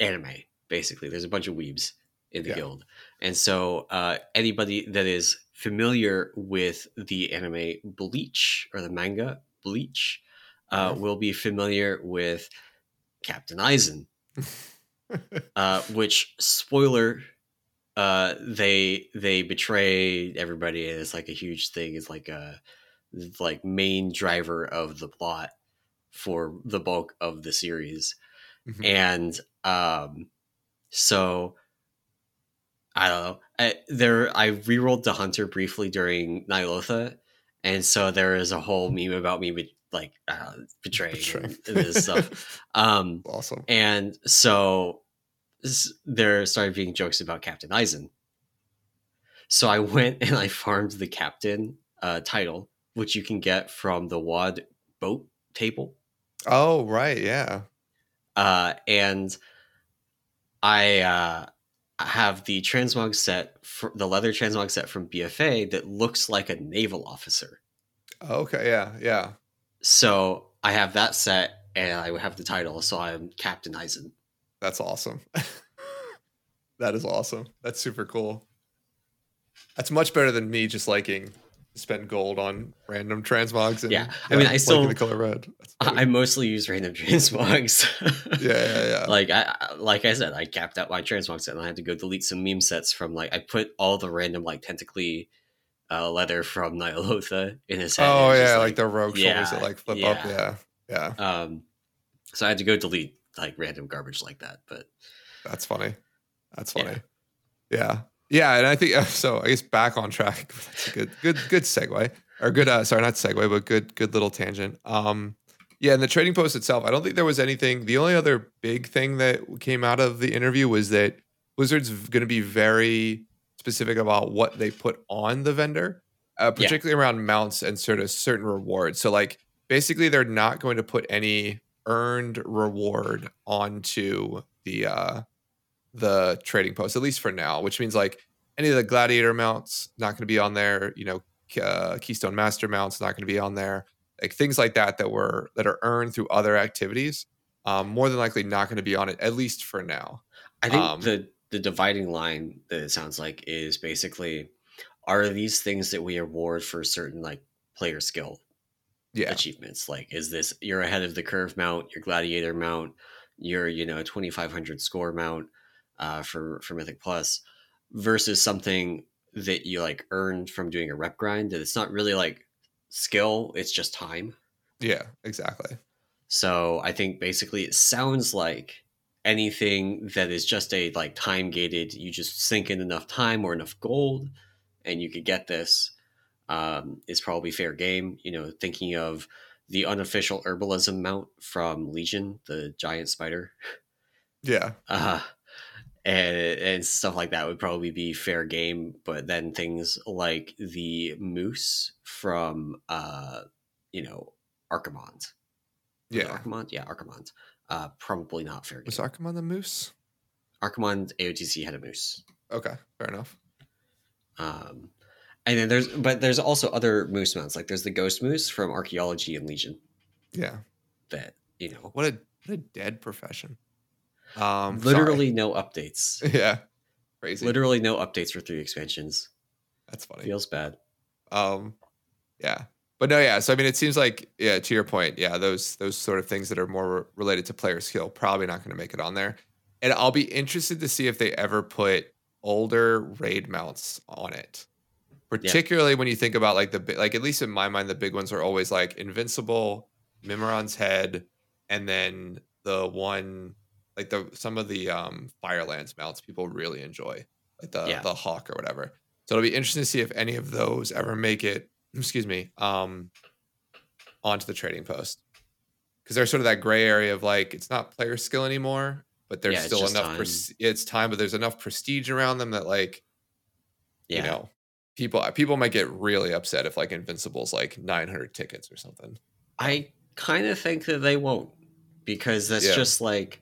anime. Basically, there's a bunch of weebs in the Yeah. guild, and so uh, anybody that is familiar with the anime Bleach or the manga Bleach uh, Okay. will be familiar with Captain Aizen, uh, which spoiler uh they they betray everybody and it's like a huge thing it's like a like main driver of the plot for the bulk of the series Mhm. and um so i don't know I, there i rerolled the hunter briefly during Ny'alotha and so there is a whole meme about me be, like uh, betraying, Betraying. this stuff um awesome. and so there started being jokes about Captain Eisen. So I went and I farmed the captain uh, title, which you can get from the WAD boat table. Oh right, yeah. Uh, and I uh, have the transmog set, for, the leather transmog set from BFA that looks like a naval officer. Okay, yeah, yeah. So I have that set, and I have the title, so I'm Captain Eisen. That's awesome. that is awesome. That's super cool. That's much better than me just liking spend gold on random transmogs. And, yeah, I mean, I still the color red. I mostly use random transmogs. yeah, yeah, yeah. Like I, like I said, I capped out my transmog set, and I had to go delete some meme sets from like I put all the random like tentacly uh, leather from Ny'alotha in his head. Oh yeah, like, like, the rogue yeah, shoulders that like flip yeah. up. Yeah, yeah. Um, so I had to go delete like random garbage like that. But that's funny. That's funny. Yeah. yeah. Yeah, and I think so. I guess back on track. That's a good, good, good segue or good. Uh, sorry, not segue, but good, good little tangent. Um, yeah, and the trading post itself, I don't think there was anything. The only other big thing that came out of the interview was that Blizzard's going to be very specific about what they put on the vendor, uh, particularly yeah. around mounts and sort of certain rewards. So, like, basically, they're not going to put any earned reward onto the uh, the trading post, at least for now, which means like any of the gladiator mounts not going to be on there. You know, uh, Keystone Master mounts not going to be on there. Like things like that that were that are earned through other activities, um, more than likely not going to be on it at least for now. I think um, the the dividing line that it sounds like is basically are these things that we award for certain like player skill yeah. achievements like is this you're ahead of the curve mount your gladiator mount your you know 2500 score mount uh, for for Mythic Plus versus something that you like earned from doing a rep grind that it's not really like skill it's just time. Yeah exactly. So i think basically it sounds like anything that is just a like time gated you just sink in enough time or enough gold and you could get this um, is probably fair game. You know thinking of the unofficial herbalism mount from legion the giant spider. Yeah. Uh, and and stuff like that would probably be fair game. But then things like the moose from uh, you know, Archimonde. Yeah, Archimonde. Yeah, Archimonde. Uh, probably not fair. Game. Was Archimonde the moose? Archimonde AOTC had a moose. Okay, fair enough. Um, and then there's but there's also other moose mounts. Like there's the ghost moose from Archaeology and Legion. Yeah. That you know what a what a dead profession. Um, Literally sorry. no updates. Yeah, crazy. Literally no updates for three expansions. That's funny. Feels bad. Um, yeah, but no, yeah. So I mean, it seems like yeah. To your point, yeah, those those sort of things that are more related to player skill probably not going to make it on there. And I'll be interested to see if they ever put older raid mounts on it. Particularly yeah. when you think about like the like at least in my mind the big ones are always like Invincible, Mimiron's head, and then the one like the some of the um Firelands mounts people really enjoy, like the yeah. the hawk or whatever. So it'll be interesting to see if any of those ever make it. Excuse me, um, onto the trading post because there's sort of that gray area of like it's not player skill anymore, but there's yeah, still enough. Pres- it's time, but there's enough prestige around them that like, yeah. you know, people people might get really upset if like Invincible's like 900 tickets or something. I kind of think that they won't because that's yeah. just like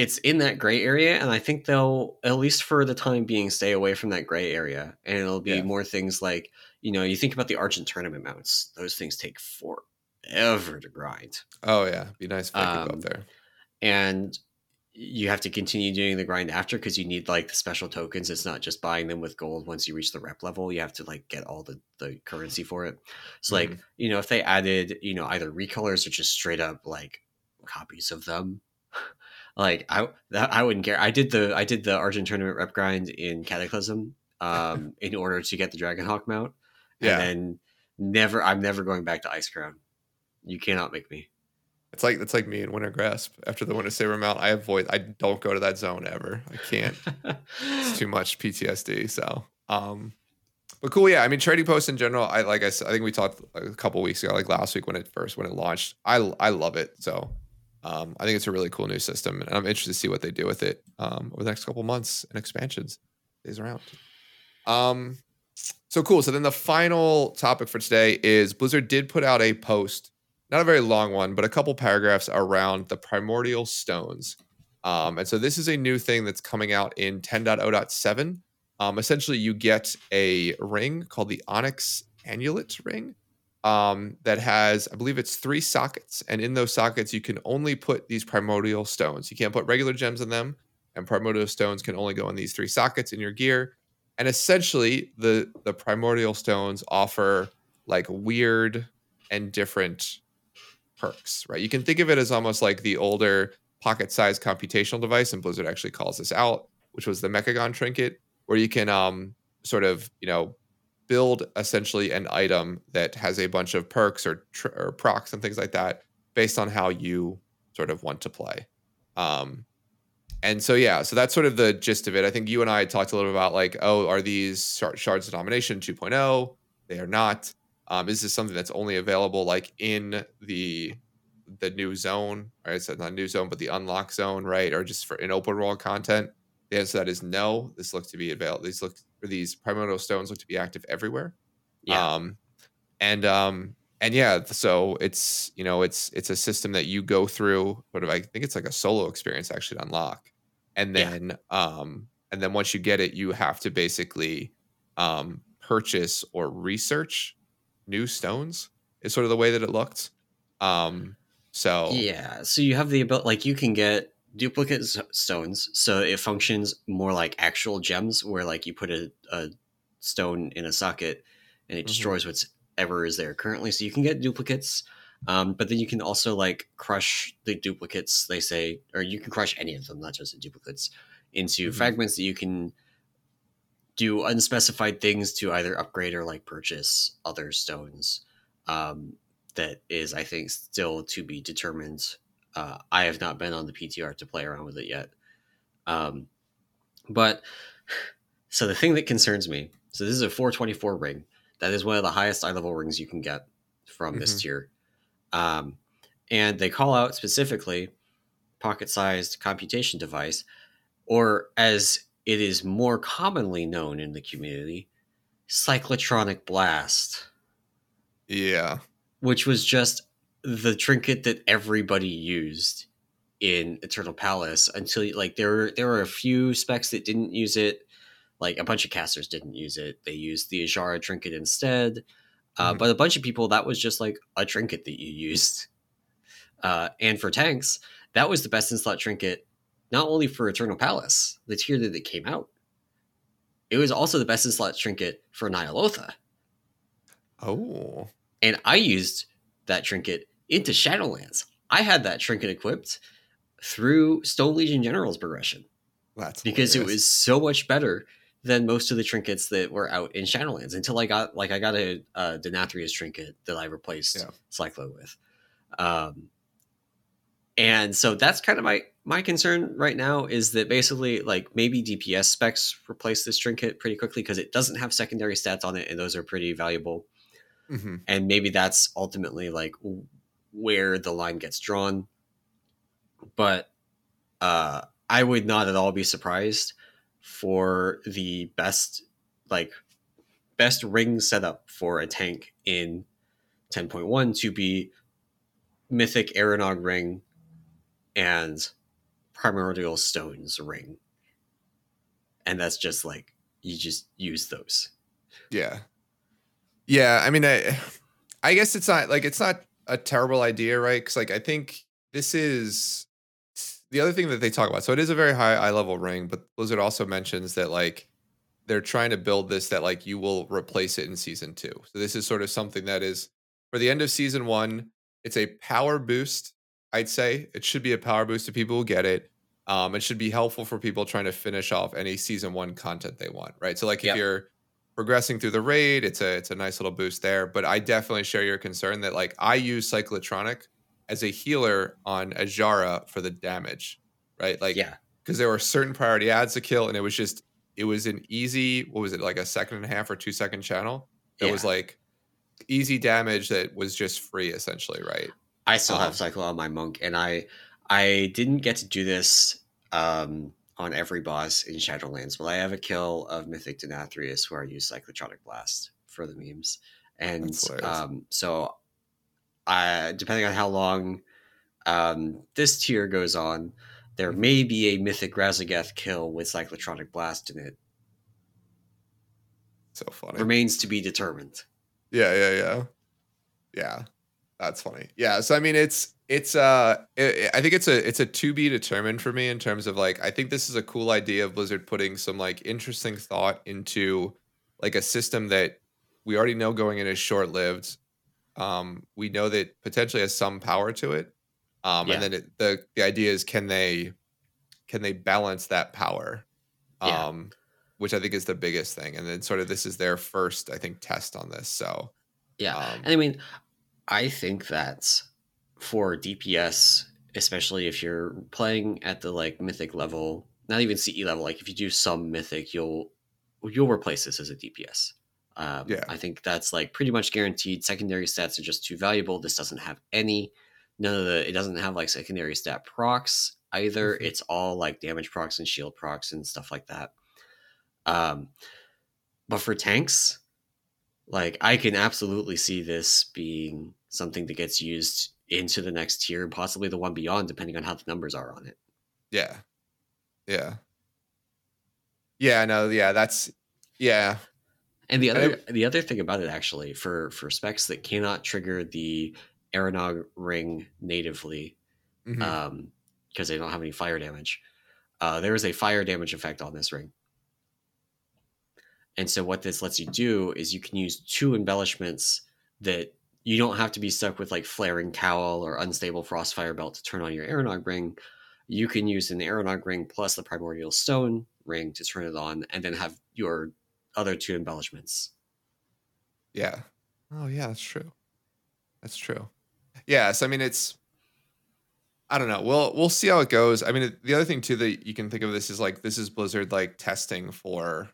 it's in that gray area and i think they'll at least for the time being stay away from that gray area and it'll be yeah. more things like you know you think about the argent tournament mounts those things take forever to grind. Oh yeah. Be nice if i um, go up um, there. and you have to continue doing the grind after because you need like the special tokens. It's not just buying them with gold once you reach the rep level. You have to like get all the, the currency for it. So mm-hmm. like you know if they added you know either recolors or just straight up like copies of them like I that, I wouldn't care. I did the I did the Argent tournament rep grind in Cataclysm um in order to get the Dragonhawk mount. Yeah. And then never I'm never going back to Icecrown. You cannot make me. It's like it's like me in Wintergrasp. After the Wintersaber mount, I avoid I don't go to that zone ever. I can't. it's too much PTSD. So um but cool, yeah. I mean, trading posts in general, I like I I think we talked a couple weeks ago, like last week when it first when it launched. I I love it. So um, I think it's a really cool new system, and I'm interested to see what they do with it um, over the next couple months and expansions days around. Um, so cool. So then the final topic for today is Blizzard did put out a post not a very long one, but a couple paragraphs around the primordial stones. Um, and so this is a new thing that's coming out in 10.0.7. Um, essentially, you get a ring called the Onyx Annulet ring um, that has, I believe it's three sockets. And in those sockets, you can only put these primordial stones. You can't put regular gems in them. And primordial stones can only go in these three sockets in your gear. And essentially, the the primordial stones offer like weird and different perks, right? You can think of it as almost like the older pocket-sized computational device, and Blizzard actually calls this out, which was the Mechagon trinket, where you can um, sort of, you know, build essentially an item that has a bunch of perks or, tr- or procs and things like that based on how you sort of want to play. Um, and so yeah, so that's sort of the gist of it. I think you and I talked a little bit about like, oh, are these shards of domination 2.0? They are not. Um, is this something that's only available like in the the new zone, right? So not new zone, but the unlock zone, right? Or just for in open world content? The answer to that is no. This looks to be available. These look these primordial stones look to be active everywhere. Yeah. Um, and um, and yeah, so it's you know it's it's a system that you go through. Of, I think it's like a solo experience actually to unlock, and then yeah. um, and then once you get it, you have to basically um, purchase or research new stones. Is sort of the way that it looked. Um, so yeah, so you have the ability, like you can get duplicate stones, so it functions more like actual gems, where like you put a, a stone in a socket and it mm-hmm. destroys whatever is there currently. So you can get duplicates, um, but then you can also like crush the duplicates. They say, or you can crush any of them, not just the duplicates, into mm-hmm. fragments that you can do unspecified things to either upgrade or like purchase other stones. Um, that is, I think, still to be determined. Uh, I have not been on the PTR to play around with it yet. Um, but so the thing that concerns me so this is a 424 ring. That is one of the highest eye level rings you can get from mm-hmm. this tier. Um, and they call out specifically pocket sized computation device, or as it is more commonly known in the community, cyclotronic blast. Yeah which was just the trinket that everybody used in Eternal Palace until like there were there were a few specs that didn't use it. Like a bunch of casters didn't use it. They used the Azshara trinket instead. Uh, mm-hmm. But a bunch of people that was just like a trinket that you used. Uh, and for tanks, that was the best in slot trinket, not only for Eternal Palace, the tier that it came out. It was also the best in slot trinket for Ny'alotha. Oh. And I used that trinket into Shadowlands. I had that trinket equipped through Stone Legion General's progression. That's because hilarious. it was so much better than most of the trinkets that were out in Shadowlands until I got like I got a, a Denathrius trinket that I replaced yeah. Cyclo with. Um, and so that's kind of my my concern right now is that basically like maybe DPS specs replace this trinket pretty quickly because it doesn't have secondary stats on it and those are pretty valuable. Mm-hmm. And maybe that's ultimately like where the line gets drawn. But uh, I would not at all be surprised for the best, like, best ring setup for a tank in 10.1 to be Mythic Eranog ring and Primordial Stones ring. And that's just like, you just use those. Yeah. Yeah, I mean, I, I guess it's not like it's not a terrible idea, right? Because like I think this is the other thing that they talk about. So it is a very high eye level ring, but Blizzard also mentions that like they're trying to build this that like you will replace it in season two. So this is sort of something that is for the end of season one. It's a power boost. I'd say it should be a power boost to people who get it. Um, it should be helpful for people trying to finish off any season one content they want, right? So like if yep. you're progressing through the raid. It's a it's a nice little boost there. But I definitely share your concern that like I use Cyclotronic as a healer on Azshara for the damage, right? Like yeah, because there were certain priority ads to kill, and it was just it was an easy what was it like a second and a half or two second channel that yeah. was like easy damage that was just free essentially, right? I still um, have Cyclo on my monk, and I I didn't get to do this um on every boss in Shadowlands, Well, I have a kill of Mythic Denathrius where I use Cyclotronic Blast for the memes. And um, so uh, depending on how long um, this tier goes on, there may be a mythic Raszageth kill with Cyclotronic Blast in it. So funny. Remains to be determined. Yeah, yeah, yeah. Yeah. That's funny. Yeah, so I mean it's it's uh it, I think it's a it's a to be determined for me in terms of like I think this is a cool idea of Blizzard putting some like interesting thought into like a system that we already know going in is short lived. Um, we know that potentially has some power to it. Um, Yeah. and then it, the the idea is can they can they balance that power? Yeah. Um, which I think is the biggest thing. And then sort of this is their first, I think, test on this. So Yeah. um, And I mean, I think that for DPS, especially if you're playing at the like mythic level, not even CE level, like if you do some mythic, you'll you'll replace this as a DPS. Um, Yeah. I think that's like pretty much guaranteed. Secondary stats are just too valuable. This doesn't have any. None of the. It doesn't have like secondary stat procs either. Mhm. It's all like damage procs and shield procs and stuff like that. Um, but for tanks, like I can absolutely see this being something that gets used into the next tier, and possibly the one beyond, depending on how the numbers are on it. Yeah. Yeah. Yeah, no, yeah, that's yeah. And the other the other thing about it actually, for for specs that cannot trigger the Eranog ring natively, Mhm. um, because they don't have any fire damage, uh, there is a fire damage effect on this ring. And so what this lets you do is you can use two embellishments that you don't have to be stuck with like flaring cowl or unstable frostfire belt to turn on your Eranog ring. You can use an Eranog ring plus the primordial stone ring to turn it on, and then have your other two embellishments. yeah. Oh yeah, that's true. That's true. Yeah, so I mean it's I don't know. We'll we'll see how it goes. I mean the other thing too that you can think of this is like this is Blizzard like testing for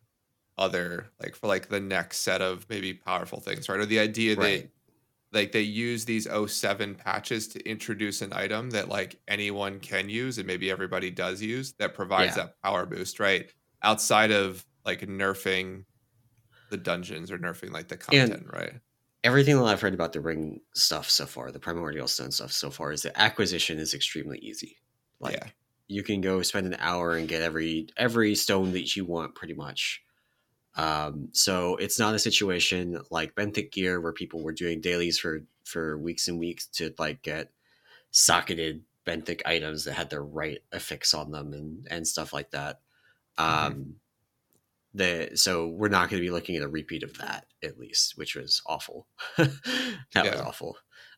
other like for like the next set of maybe powerful things, right? Or the idea Right. that like they use these 07 patches to introduce an item that like anyone can use and maybe everybody does use that provides Yeah. that power boost, right? Outside of like nerfing the dungeons or nerfing like the And- content, right? Everything that I've heard about the ring stuff so far, the primordial stone stuff so far, is that acquisition is extremely easy. Like yeah. you can go spend an hour and get every every stone that you want pretty much um, so it's not a situation like benthic gear where people were doing dailies for for weeks and weeks to like get socketed benthic items that had the right affix on them and and stuff like that. Um the so we're not going to be looking at a repeat of that at least which was awful. That was awful.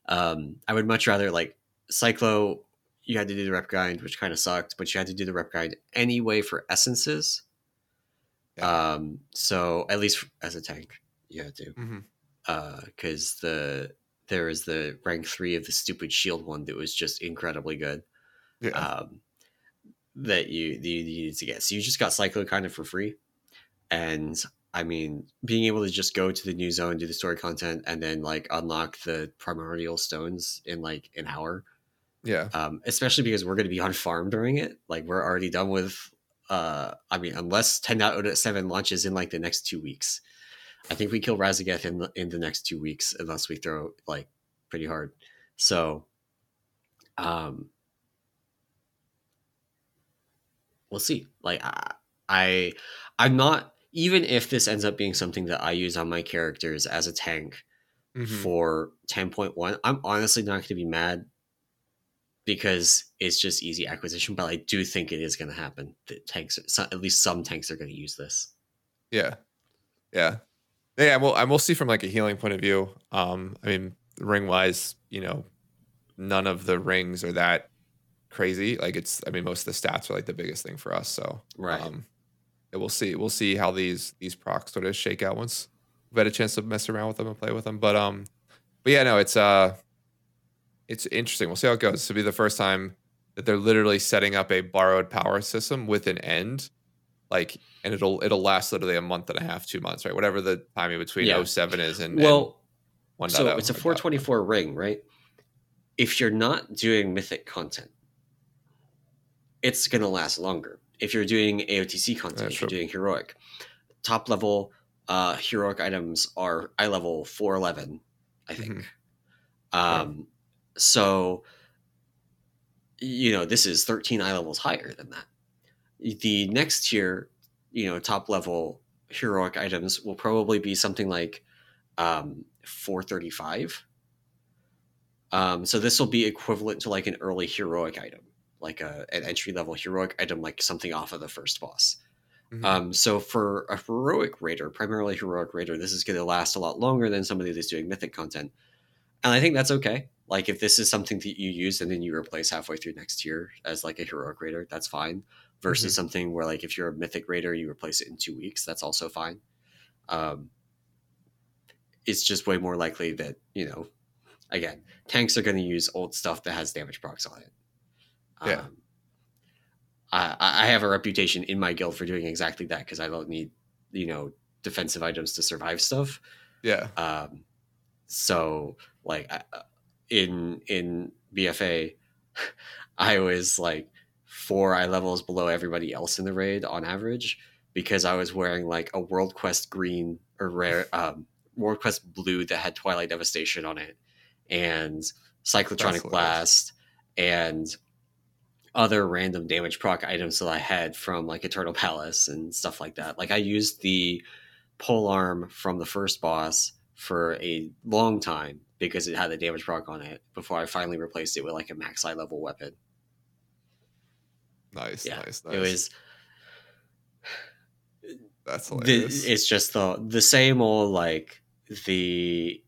Um i would much rather like cyclo you had to do the rep grind which kind of sucked but you had to do the rep grind anyway for essences Yeah. um so at least as a tank you had to because the there is the rank three of the stupid shield one that was just incredibly good Yeah. um, that you that you needed to get. So you just got Cyclo kind of for free, and I mean, being able to just go to the new zone, do the story content, and then like unlock the primordial stones in like an hour. yeah. Um, especially because we're going to be on farm during it. Like we're already done with. Uh, I mean, unless 10.07 launches in like the next two weeks, I think we kill Raszageth in the, in the next two weeks unless we throw like pretty hard. So, um, we'll see. Like I, I, I'm not even if this ends up being something that I use on my characters as a tank Mhm. for 10.1. I'm honestly not going to be mad because it's just easy acquisition, but I do think it is going to happen. That tanks, so- at least some tanks, are going to use this. Yeah. Yeah. Yeah, well, and we'll see from like a healing point of view. Um, I mean, ring wise, you know, none of the rings are that crazy. Like it's, I mean, most of the stats are like the biggest thing for us. So, Right. Um, we'll see. We'll see how these these procs sort of shake out once we've had a chance to mess around with them and play with them. But um, but yeah, no, it's uh, it's interesting. We'll see how it goes. This will be the first time that they're literally setting up a borrowed power system with an end, like, and it'll it'll last literally a month and a half, two months, right? Whatever the timing between Yeah. 07 is and well, and 1.0. so it's a 424 ring, right? If you're not doing mythic content, it's going to last longer. If you're doing AOTC content, That's if you're true. doing heroic, top level uh, heroic items are eye level 411, I think. Mhm. Um, so you know this is 13 eye levels higher than that. The next tier, you know, top level heroic items will probably be something like um, 435. Um, so this will be equivalent to like an early heroic item, like a, an entry level heroic item, like something off of the first boss. Mhm. Um, so for a heroic raider, primarily heroic raider, this is going to last a lot longer than somebody that's doing mythic content, and I think that's okay. Like if this is something that you use and then you replace halfway through next year as like a heroic raider, that's fine. Versus something where like if you're a mythic raider, you replace it in two weeks, that's also fine. Um, it's just way more likely that you know, again, tanks are going to use old stuff that has damage procs on it. Yeah. Um, I, I have a reputation in my guild for doing exactly that because I don't need, you know, defensive items to survive stuff. yeah. Um, so like I- in in BFA, I was like four eye levels below everybody else in the raid on average because I was wearing like a World Quest green or rare um, World Quest blue that had Twilight Devastation on it and Cyclotronic. Blast and other random damage proc items that I had from like Eternal Palace and stuff like that. Like I used the pole arm from the first boss for a long time because it had the damage proc on it before I finally replaced it with like a max eye level weapon. Nice, Yeah, nice, nice. It was that's the, it's just the the same old like the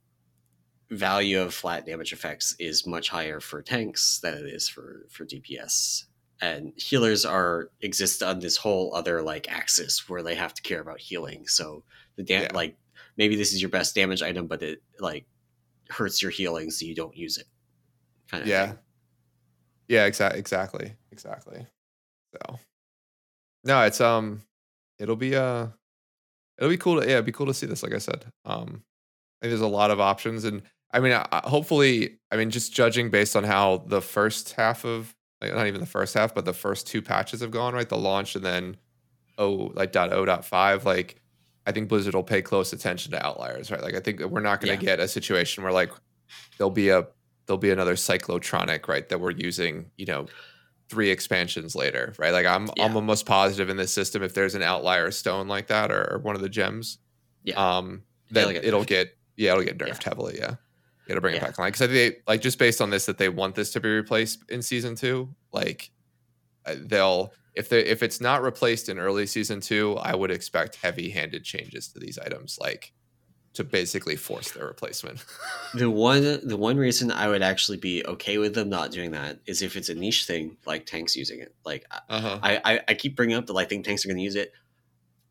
value of flat damage effects is much higher for tanks than it is for for DPS. And healers are exist on this whole other like axis where they have to care about healing. So the dam- Yeah. like maybe this is your best damage item, but it like hurts your healing, so you don't use it. Kind of yeah, thing. yeah, exactly, exactly, exactly. So, no, it's um, it'll be uh, it'll be cool to yeah, it'd be cool to see this. Like I said, um, I think there's a lot of options, and I mean, I, hopefully, I mean, just judging based on how the first half of like not even the first half, but the first two patches have gone, right? The launch and then oh, like dot o dot five, like. I think Blizzard will pay close attention to outliers, right? Like I think we're not going to Yeah. get a situation where like there'll be a there'll be another cyclotronic, right? That we're using, you know, three expansions later, right? Like I'm I'm almost positive in this system if there's an outlier stone like that or, or one of the gems, Yeah. um, then get it'll get yeah, it'll get nerfed Yeah. heavily, yeah. To bring Yeah. it back online because I think they, like just based on this that they want this to be replaced in season two, like they'll if they if it's not replaced in early season two, I would expect heavy-handed changes to these items, like to basically force their replacement. The one the one reason I would actually be okay with them not doing that is if it's a niche thing like tanks using it. Like I- Uh-huh. I, I, I keep bringing up that I think tanks are going to use it.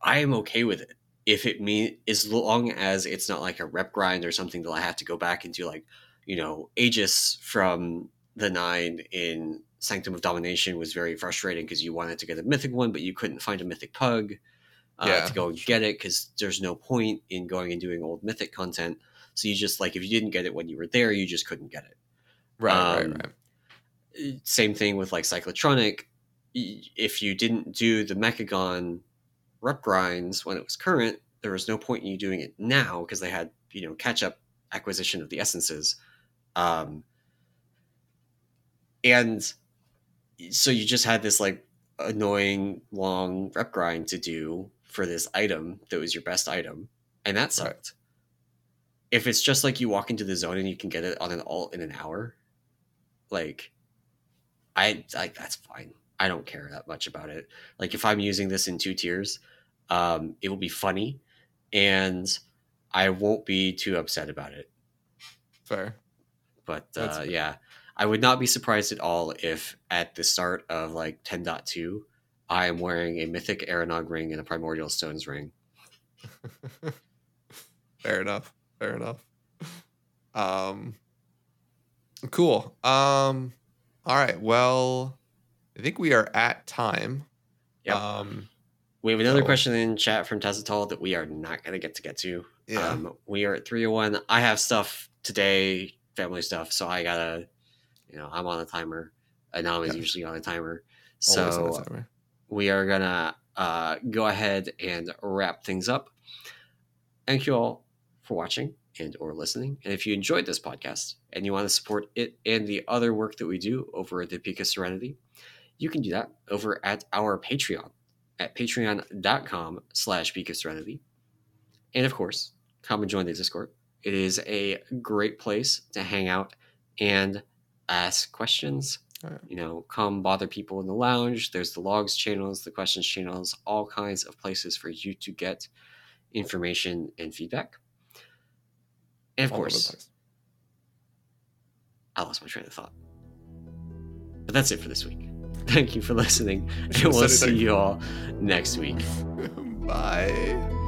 I am okay with it if it mean as long as it's not like a rep grind or something that I have to go back and do like you know Aegis from the nine in Sanctum of Domination was very frustrating because you wanted to get a mythic one but you couldn't find a mythic pug uh, Yeah, to go and get it because there's no point in going and doing old mythic content. So you just like if you didn't get it when you were there, you just couldn't get it Right, um, right, right. same thing with like cyclotronic if you didn't do the mechagon rep grinds when it was current there was no point in you doing it now because they had you know catch up acquisition of the essences um and so you just had this like annoying long rep grind to do for this item that was your best item and that sucked if it's just like you walk into the zone and you can get it on an alt in an hour like I like that's fine. I don't care that much about it. Like if I'm using this in two tiers, um, it will be funny, and I won't be too upset about it. Fair. But uh, fair. yeah, I would not be surprised at all if at the start of like 10.2, I am wearing a mythic Eranog ring and a primordial stones ring. Fair enough. Fair enough. Um cool. Um all right. Well, I think we are at time. Yep. Um We have another So- question in chat from Tazatol that we are not going to get to get to. yeah. Um, we are at 301. I have stuff today, family stuff, so I gotta, you know, I'm on a timer. Anom is Yeah. usually on a timer. So a timer. we are gonna uh, go ahead and wrap things up. Thank you all for watching. and or listening. And if you enjoyed this podcast and you want to support it and the other work that we do over at the Peak of Serenity, you can do that over at our Patreon at patreon.com slash Peak of Serenity. And of course, come and join the Discord. It is a great place to hang out and ask questions. Right. You know, come bother people in the lounge. There's the logs channels, the questions channels, all kinds of places for you to get information and feedback. And of All course. I lost my train of thought. But that's it for this week. Thank you for listening, and we'll see you all next week. Bye.